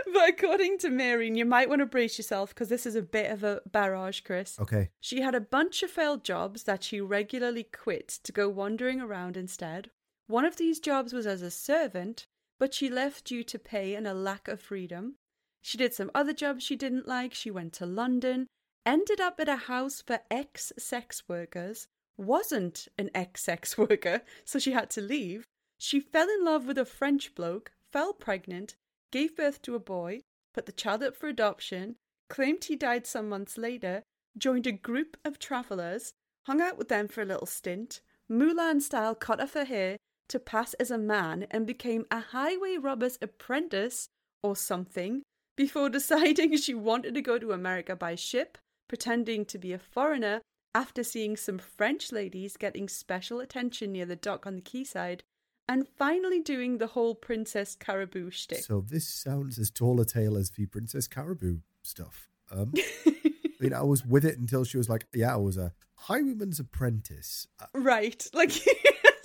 *laughs* But according to Mary, and you might want to brace yourself because this is a bit of a barrage, Chris. Okay. She had a bunch of failed jobs that she regularly quit to go wandering around instead. One of these jobs was as a servant, but she left due to pay and a lack of freedom. She did some other jobs she didn't like. She went to London, ended up at a house for ex sex workers, wasn't an ex sex *laughs* worker, so she had to leave. She fell in love with a French bloke, fell pregnant, gave birth to a boy, put the child up for adoption, claimed he died some months later, joined a group of travellers, hung out with them for a little stint, Mulan style cut off her hair to pass as a man, and became a highway robber's apprentice or something before *laughs* deciding she wanted to go to America by ship, pretending to be a foreigner after seeing some French ladies getting special attention near the dock on the quayside, and finally doing the whole Princess Caraboo shtick. So this sounds as tall a tale as the Princess Caraboo stuff. Um, *laughs* I mean, I was with it until she was like, "Yeah, I was a highwayman's apprentice." Uh, Right. *laughs* Like,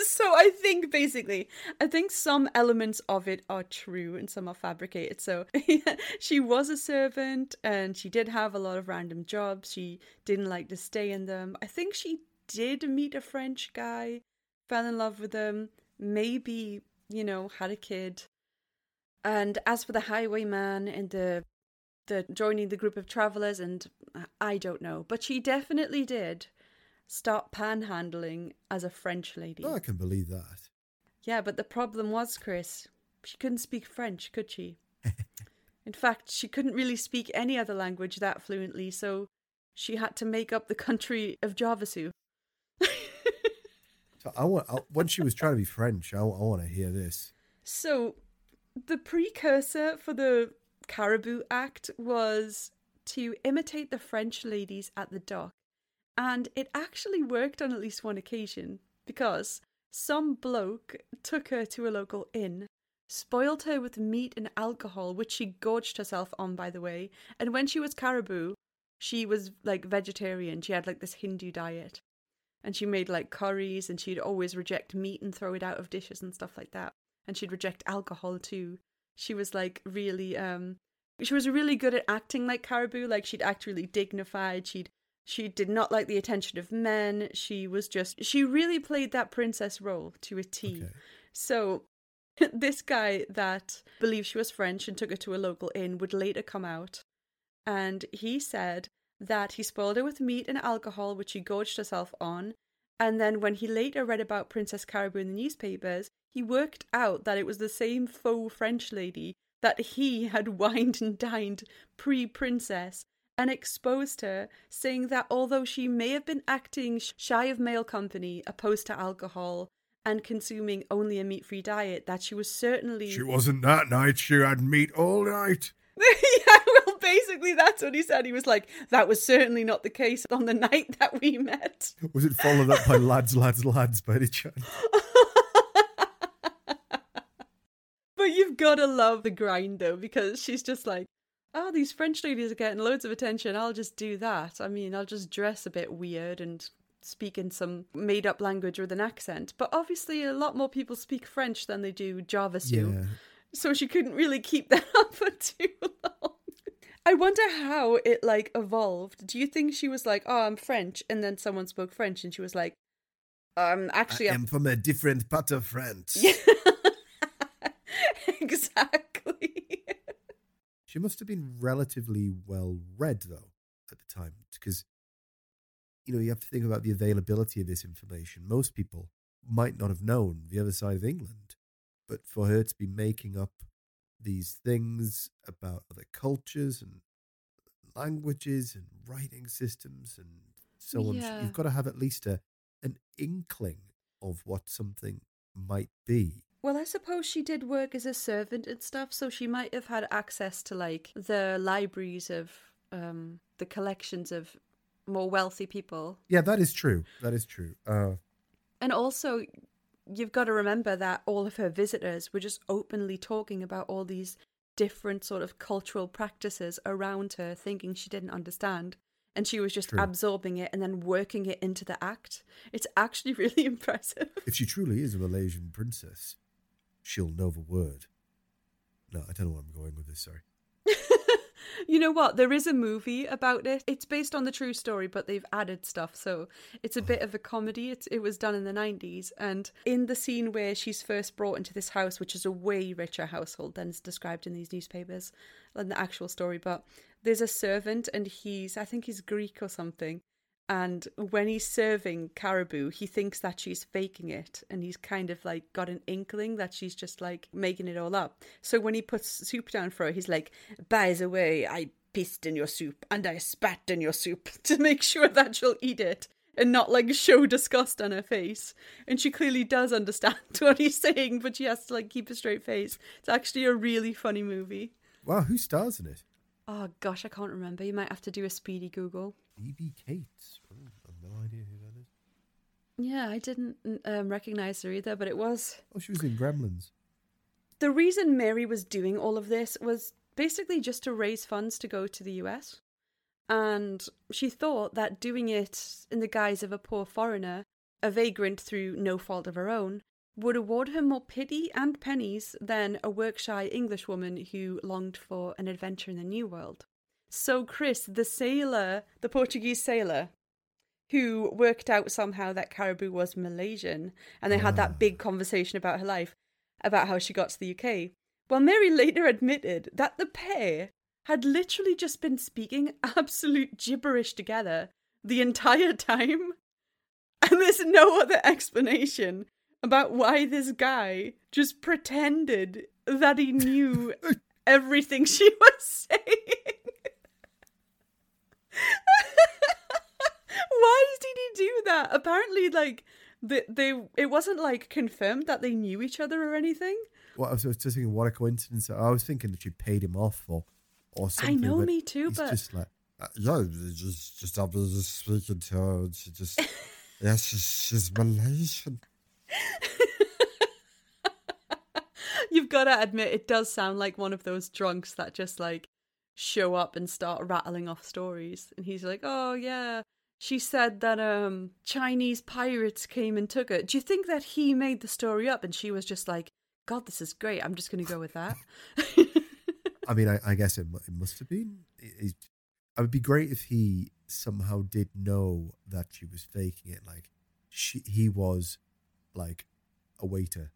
so I think basically, I think some elements of it are true and some are fabricated. So *laughs* she was a servant and she did have a lot of random jobs. She didn't like to stay in them. I think she did meet a French guy, fell in love with him, maybe, you know, had a kid. And as for the highwayman and the the joining the group of travelers and uh, I don't know, but she definitely did start panhandling as a French lady. oh, I can believe that. Yeah, but the problem was, Chris, she couldn't speak French, could she? *laughs* In fact, she couldn't really speak any other language that fluently, so she had to make up the country of Javasu. So I want I, when she was trying to be French. I, I want to hear this. So, the precursor for the Caraboo Act was to imitate the French ladies at the dock. And it actually worked on at least one occasion because some bloke took her to a local inn, spoiled her with meat and alcohol, which she gorged herself on, by the way. And when she was Caraboo, she was like vegetarian. She had like this Hindu diet. And she made like curries and she'd always reject meat and throw it out of dishes and stuff like that. And she'd reject alcohol too. She was like really um she was really good at acting like Caraboo, like she'd act really dignified. She'd she did not like the attention of men. She was just she really played that princess role to a T. Okay. So *laughs* this guy that believed she was French and took her to a local inn would later come out and he said that he spoiled her with meat and alcohol, which she gorged herself on. And then when he later read about Princess Caraboo in the newspapers, he worked out that it was the same faux French lady that he *laughs* had wined and dined pre princess and exposed her, saying that although she may have been acting shy of male company, opposed to alcohol, and consuming only a meat free diet, that she was certainly. She wasn't that night. She had meat all night. *laughs* yeah, *laughs* basically, that's what he said. He was like, that was certainly not the case on the *laughs* night that we met. Was it followed up by lads, lads, lads by any chance? *laughs* but you've got to love the grind, though, because she's just like, oh, these French ladies are getting loads of attention. I'll just do that. I mean, I'll just dress a bit weird and speak in some made up language with an accent. But obviously, a lot more people speak French than they do Java Yeah. So she couldn't really keep that up for too long. I wonder how it like evolved. Do you think she was like, "Oh, I'm French," and then someone spoke French, and she was like, "Um, actually, I I'm am from a different part of France. *laughs* exactly." She must have been relatively well read, though, at the time, because, you know, you have to think about the availability of this information. Most people might not have known the other side of England, but for her to be making up these things about other cultures and languages and writing systems and so on, Yeah. you've got to have at least a an inkling of what something might be. Well, I suppose she did work as a servant and stuff, so she might have had access to like the libraries of um the collections of more wealthy people. Yeah, that is true. That is true. Uh, And also you've got to remember that all of her visitors were just openly talking about all these different sort of cultural practices around her thinking she didn't understand and she was just True. absorbing it and then working it into the act. It's actually *laughs* really impressive. if she truly is a Malaysian princess, she'll know the word. No, I don't know where I'm going with this. Sorry. *laughs* You know what? There is a movie about it. It's based on the true story, but they've added stuff. So it's a bit of a comedy. It was done in the 90s. And in the scene where she's first brought into this house, which is a way richer household than is described in these newspapers than the actual story, but there's a servant and he's, I think he's Greek or something. And when he's serving Caraboo, he thinks that she's faking it. And he's kind of like got an inkling that she's just like making it all up. So when he puts soup down for her, he's like, By the way, I pissed in your soup and I spat in your soup *laughs* to make sure that she'll eat it and not like show disgust on her face. And she clearly does understand *laughs* what he's saying, but she has to like keep a straight face. It's actually a really funny movie. Wow, who stars in it? Oh gosh, I can't remember. You might have to do a speedy Google. Phoebe Cates. Oh, I've no idea who that is. Yeah, I didn't um, recognize her either, but it was. Oh, she was in Gremlins. The reason Mary was doing all of this was basically just to raise funds to go to the US. And she thought that doing it in the guise of a poor foreigner, a vagrant through no fault of her own, would award her more pity and pennies than a work shy Englishwoman who longed for an adventure in the New World. So, Chris, the sailor, the Portuguese sailor, who worked out somehow that Caraboo was Malaysian, and they had that big ah. conversation about her life, about how she got to the UK. Well, Mary later admitted that the pair had literally just been speaking absolute gibberish together the entire time. And there's no other explanation about why this guy just pretended that he knew *laughs* everything she was saying. Why did he do that? Apparently, like, they, they it wasn't like confirmed that they knew each other or anything. Well, I was just thinking, what a coincidence. I was thinking that she paid him off or, or something. I know, me too, but- just like, uh, yeah, just, just, I was just speaking to her and she just, *laughs* yeah, she's, she's Malaysian. *laughs* You've got to admit, it does sound like one of those drunks that just like show up and start rattling off stories. And he's like, "Oh yeah, she said that um Chinese pirates came and took it. Do you think that he made the story up and she was just like, God, this is great. I'm just going to go with that. I mean, I, I guess it, it must have been. It, it, would be great if he somehow did know that she was faking it. Like, she, he was like a waiter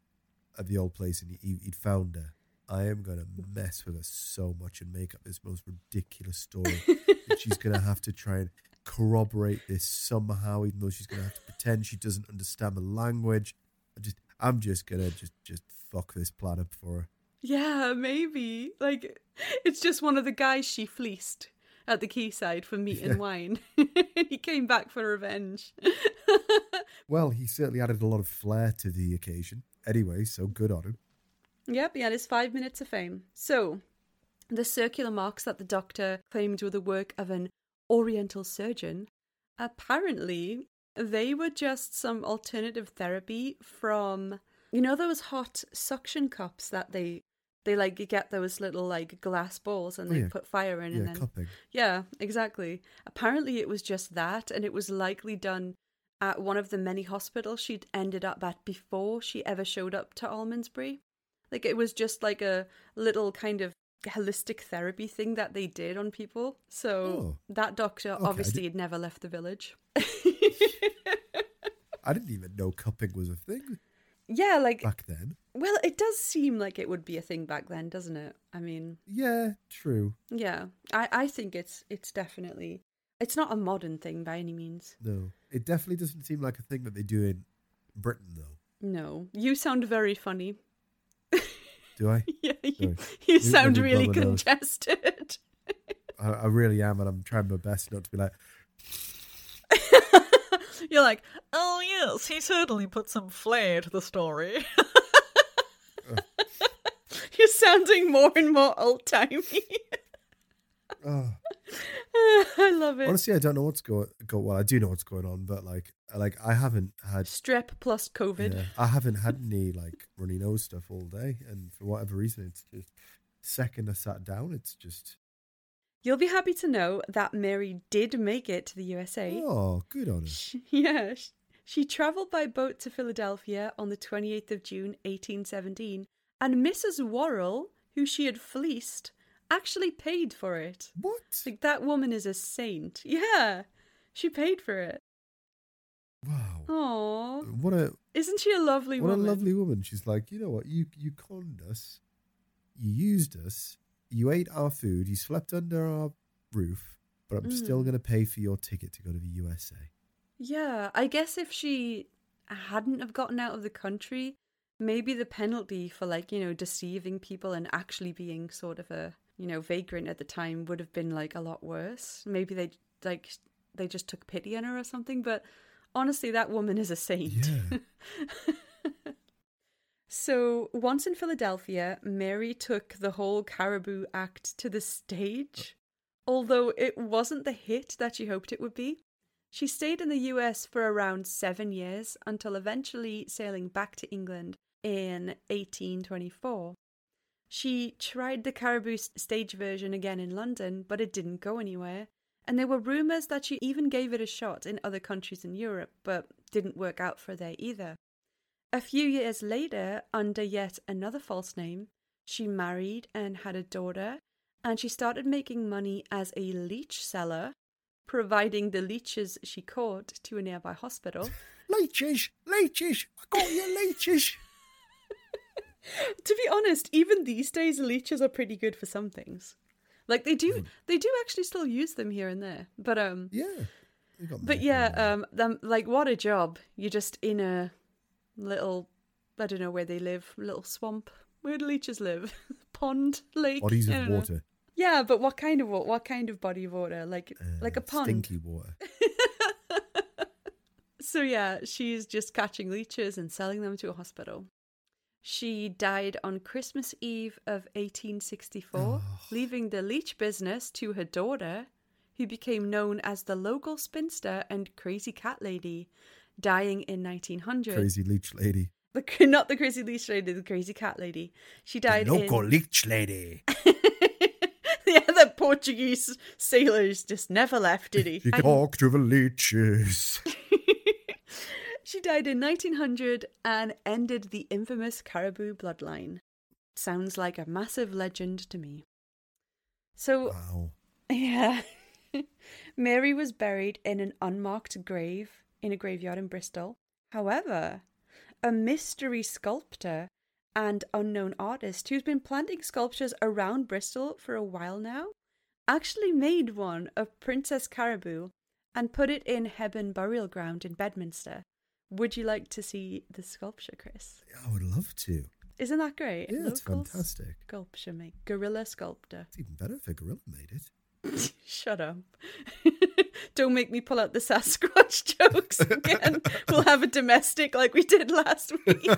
at the old place and he, he'd found her. I am going to mess with her so much and make up this most ridiculous story. that she's going to have to try and corroborate this somehow, even though she's going to have to pretend she doesn't understand the language. I just, I'm just going to just, just fuck this plan up for her. yeah, maybe. Like, it's just one of the guys she fleeced at the quayside for meat and wine. *laughs* he came back for revenge. *laughs* Well, he certainly added a lot of flair to the occasion. Anyway, so good on him. Yep, he had his five minutes of fame. So, the circular marks that the doctor claimed were the work of an oriental surgeon, apparently, they were just some alternative therapy from, you know, those hot suction cups that they. They like get those little like glass balls and Oh, they yeah. put fire in Yeah, and then cupping. yeah, exactly. Apparently, it was just that, and it was likely done at one of the many hospitals she'd ended up at before she ever showed up to Almondsbury. Like, it was just like a little kind of holistic therapy thing that they did on people. So, Oh. that doctor Okay, obviously had never left the village. *laughs* I didn't even know cupping was a thing yeah, like, back then. well, it does seem like it would be a thing back then, doesn't it? I mean, Yeah, true. yeah, I, I think it's it's definitely. It's not a modern thing by any means. No, it definitely doesn't seem like a thing that they do in Britain, though. No, you sound very funny. Do I? *laughs* Yeah, you, you sound you really blow my nose. congested. I, I really am, and I'm trying my best not to be like, *laughs* You're like, oh yes, he certainly put some flair to the story. *laughs* You're sounding more and more old timey. oh. I love it. Honestly, I don't know what's going. Go well, I do know what's going on, but like, like I haven't had. Strep plus COVID. Yeah, I haven't had any like runny nose stuff all day, and for whatever reason, it's just second I sat down, it's just You'll be happy to know that Mary did make it to the USA. oh, good on her. She- *laughs* yeah, sh- she travelled by boat to Philadelphia on the 28th of June, 1817, and Mrs. Worrall, who she had fleeced, actually paid for it. What? Like, that woman is a saint. Yeah, she paid for it. Wow. Aww. What a Isn't she a lovely woman? what woman? a lovely woman. She's like, you know what? You you conned us, you used us, you ate our food, you slept under our roof, but I'm still Mm. going to pay for your ticket to go to the USA. Yeah, I guess if she hadn't have gotten out of the country, maybe the penalty for like, you know, deceiving people and actually being sort of a, you know, vagrant at the time would have been like a lot worse. Maybe they like they just took pity on her or something, but honestly that woman is a saint. Yeah. *laughs* So, once in Philadelphia, Mary took the whole Caraboo act to the stage. Although it wasn't the hit that she hoped it would be, she stayed in the US for around seven years until eventually sailing back to England in 1824. She tried the Caraboo stage version again in London, but it didn't go anywhere. And there were rumours that she even gave it a shot in other countries in Europe, but didn't work out for there either. A few years later, under yet another false name, she married and had a daughter, and she started making money as a leech seller, providing the leeches she caught to a nearby hospital. *laughs* leeches, leeches, I got your leeches. *laughs* to be honest, even these days, leeches are pretty good for some things. Like they do, they do actually still use them here and there. But um, Yeah. but yeah, um, them like what a job! You're just in a little, I don't know where they live, little swamp. Where do leeches live? *laughs* Pond, lake, bodies of don't know. water, Yeah, but what kind of what kind of body of water? Like like a uh, pond. stinky water. *laughs* So yeah, she's just catching leeches and selling them to a hospital. She died on Christmas Eve of 1864, Oh. leaving the leech business to her daughter, who became known as the local spinster and crazy cat lady, dying in 1900. Crazy leech lady. The, not the crazy leech lady, the crazy cat lady. She died in leech lady. yeah, *laughs* the Portuguese sailors just never left, did he? She talked to the leeches. She died in 1900 and ended the infamous Caraboo bloodline. Sounds like a massive legend to me. So, Wow. yeah. *laughs* Mary was buried in an unmarked grave in a graveyard in Bristol. However, a mystery sculptor and unknown artist who's been planting sculptures around Bristol for a while now actually made one of Princess Caraboo and put it in Hebron Burial Ground in Bedminster. Would you like to see the sculpture, Chris? Yeah, I would love to. Isn't that great? Yeah, it's fantastic. Sculpture make gorilla sculptor. It's even better if a gorilla made it. *laughs* Shut up. *laughs* Don't make me pull out the Sasquatch *laughs* jokes again. we'll have a domestic like we did last week.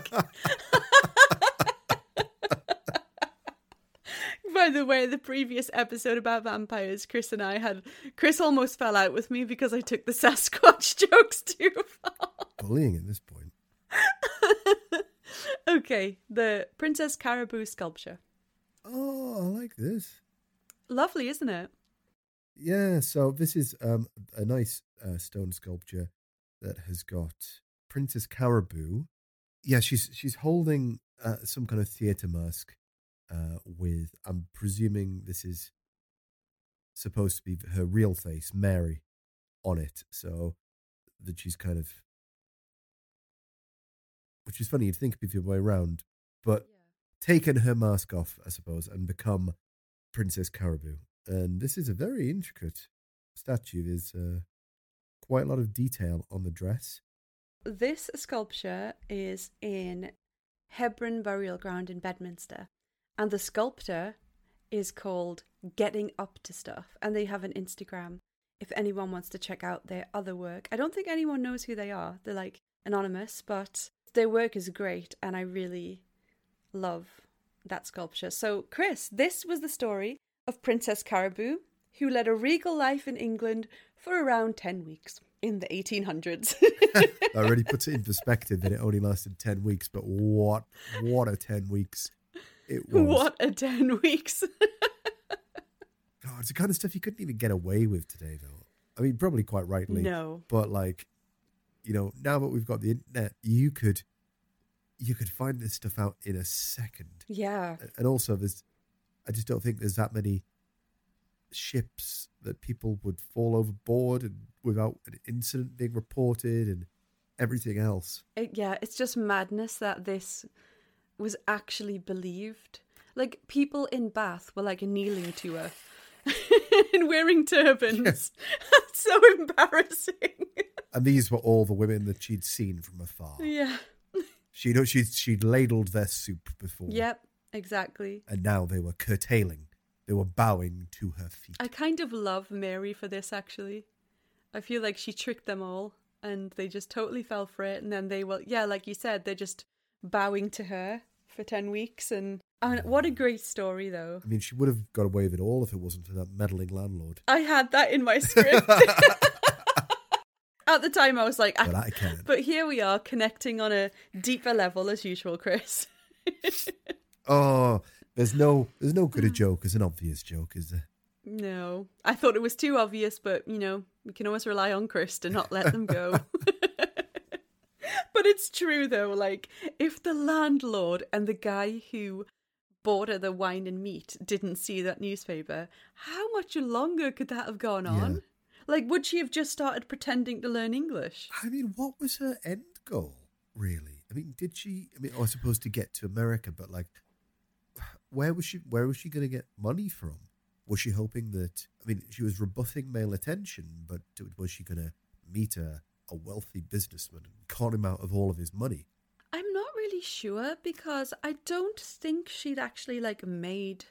By the way, the previous episode about vampires, Chris and I had. Chris almost fell out with me because I took the Sasquatch jokes too far. Bullying at this point. *laughs* okay, the Princess Caraboo sculpture. Oh, I like this. Lovely, isn't it? Yeah, so this is um, a nice uh, stone sculpture that has got Princess Caraboo. Yeah, she's she's holding uh, some kind of theatre mask uh, with. I'm presuming this is supposed to be her real face, Mary, on it. So that she's kind of, which is funny. You'd think it'd be the other way around, but taken her mask off, I suppose, and become Princess Caraboo. And this is a very intricate statue. There's uh, quite a lot of detail on the dress. This sculpture is in Hebron Burial Ground in Bedminster, and the sculptor is called Getting Up to Stuff, and they have an Instagram. If anyone wants to check out their other work, I don't think anyone knows who they are. They're like anonymous, but their work is great, and I really love that sculpture. So, Chris, this was the story of Princess Caraboo, who led a regal life in England for around 10 weeks in the 1800s. That *laughs* *laughs* already puts it in perspective that it only lasted 10 weeks, but what what a 10 weeks it was. what a 10 weeks. *laughs* God, it's the kind of stuff you couldn't even get away with today, though. I mean, probably quite rightly. no. But like, you know, now that we've got the internet, you could you could find this stuff out in a second. Yeah. And also, there's, I just don't think there's that many ships that people would fall overboard and without an incident being reported and everything else. It, yeah, it's just madness that this was actually believed. Like, people in Bath were like kneeling to her *laughs* and wearing turbans. *laughs* That's so embarrassing. *laughs* And these were all the women that she'd seen from afar. yeah. *laughs* She know she'd she'd ladled their soup before. Yep, exactly. And now they were curtailing. They were bowing to her feet. I kind of love Mary for this, actually. I feel like she tricked them all and they just totally fell for it. And then they will, yeah, like you said, they're just bowing to her for 10 weeks. And I mean, what a great story, though. I mean, she would have got away with it all if it wasn't for that meddling landlord. I had that in my script. *laughs* *laughs* At the time, I was like, But "Ah," I but here we are connecting on a deeper level as usual, Chris. *laughs* Oh, there's no there's no good a joke as an obvious joke, is there? No, I thought it was too obvious, but you know, we can always rely on Chris to not let them go. *laughs* but it's true though, like, if the landlord and the guy who bought her the wine and meat didn't see that newspaper, how much longer could that have gone on? Yeah. Like, would she have just started pretending to learn English? I mean, what was her end goal, really? I mean, did she? I mean, I was supposed to get to America, but like, where was she? Where was she going to get money from? Was she hoping that? I mean, she was rebuffing male attention, but was she going to meet a, a wealthy businessman and con him out of all of his money? I'm not really sure because I don't think she'd actually like made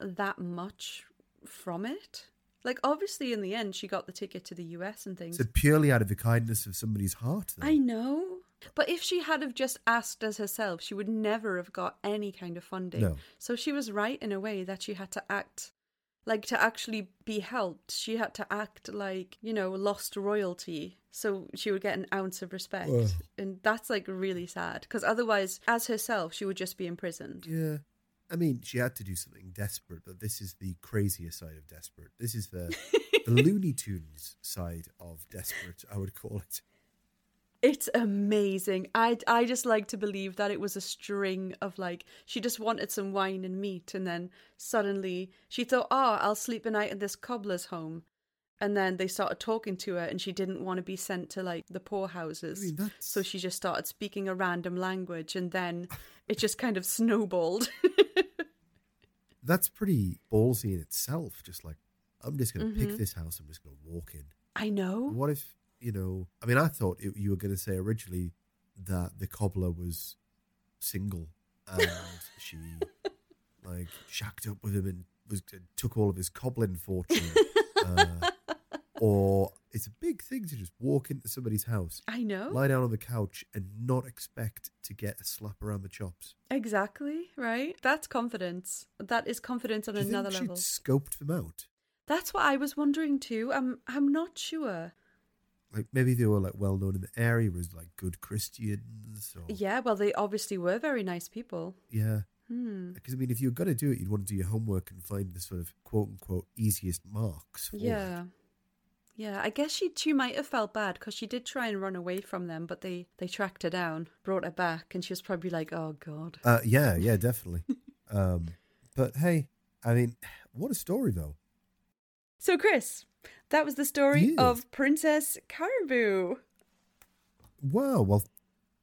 that much from it. Like obviously in the end she got the ticket to the US and things. So purely out of the kindness of somebody's heart. Then. I know. But if she had have just asked as herself, she would never have got any kind of funding. No. So she was right in a way that she had to act like to actually be helped. She had to act like, you know, lost royalty. So she would get an ounce of respect. Ugh. And that's like really sad because otherwise as herself she would just be imprisoned. Yeah. I mean, she had to do something desperate, but this is the crazier side of desperate. This is the the *laughs* Looney Tunes side of desperate. I would call it. It's amazing. I I just like to believe that it was a string of like she just wanted some wine and meat, and then suddenly she thought, "Oh, I'll sleep a night in this cobbler's home," and then they started talking to her, and she didn't want to be sent to like the poorhouses, I mean, so she just started speaking a random language, and then *laughs* it just kind of snowballed. *laughs* that's pretty ballsy in itself. Just like I'm just going to Mhm. pick this house. I'm just going to walk in. I know. What if you know? I mean, I thought it, you were going to say originally that the cobbler was single and *laughs* she like shacked up with him and was took all of his cobbling fortune. uh, or it's a big thing to just walk into somebody's house, I know. lie down on the couch, and not expect to get a slap around the chops. Exactly, right? That's confidence. That is confidence on you another level. scoped them out? That's what I was wondering too. I'm I'm not sure. Like maybe they were like well known in the area as like good Christians. Or, Yeah, well they obviously were very nice people. yeah. Hmm. Because I mean, if you're gonna do it, you'd want to do your homework and find the sort of quote unquote easiest marks. For Yeah. It. Yeah, I guess she too might have felt bad because she did try and run away from them, but they they tracked her down, brought her back, and she was probably like, "Oh God." Uh, yeah, yeah, *laughs* definitely. um, but hey, I mean, what a story though. So Chris, that was the story Yes. of Princess Caraboo. Wow. Well,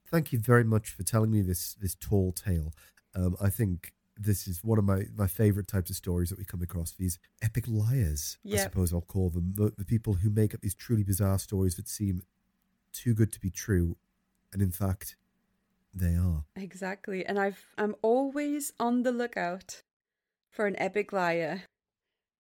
thank you very much for telling me this this tall tale. Um, I think this is one of my, my favorite types of stories that we come across. These epic liars, I suppose I'll call them. The, the people who make up these truly bizarre stories that seem too good to be true, and in fact, they are. Exactly, and I've I'm always on the lookout for an epic liar,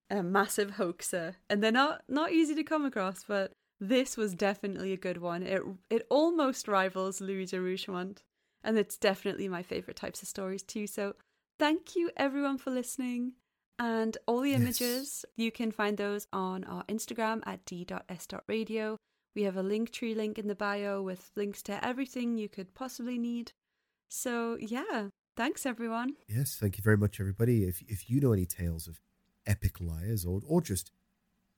a massive hoaxer, and they're not not easy to come across. But this was definitely a good one. It it almost rivals Louis de Rougemont, and it's definitely my favorite types of stories too. So thank you everyone for listening. And all the Yes. images, you can find those on our Instagram at d.s.radio. We have a link tree link in the bio with links to everything you could possibly need. So yeah, thanks everyone. Yes, thank you very much, everybody. If if you know any tales of epic liars, or or just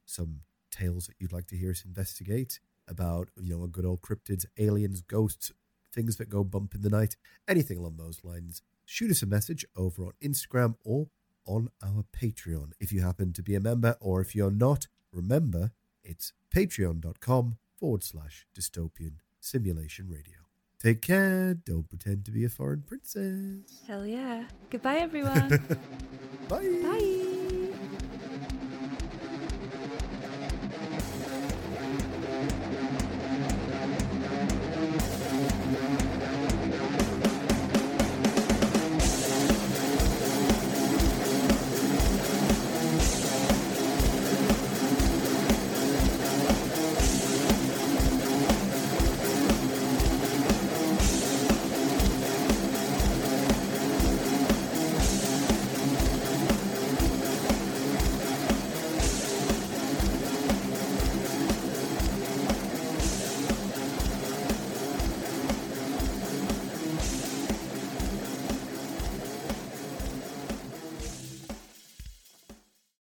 some tales that you'd like to hear us investigate about, you know, a good old cryptids, aliens, ghosts, things that go bump in the night, anything along those lines, shoot us a message over on Instagram or on our Patreon. If you happen to be a member, or if you're not, remember it's patreon.com forward slash dystopian simulation radio. Take care. Don't pretend to be a foreign princess. Hell yeah. Goodbye everyone. *laughs* *laughs* Bye. Bye.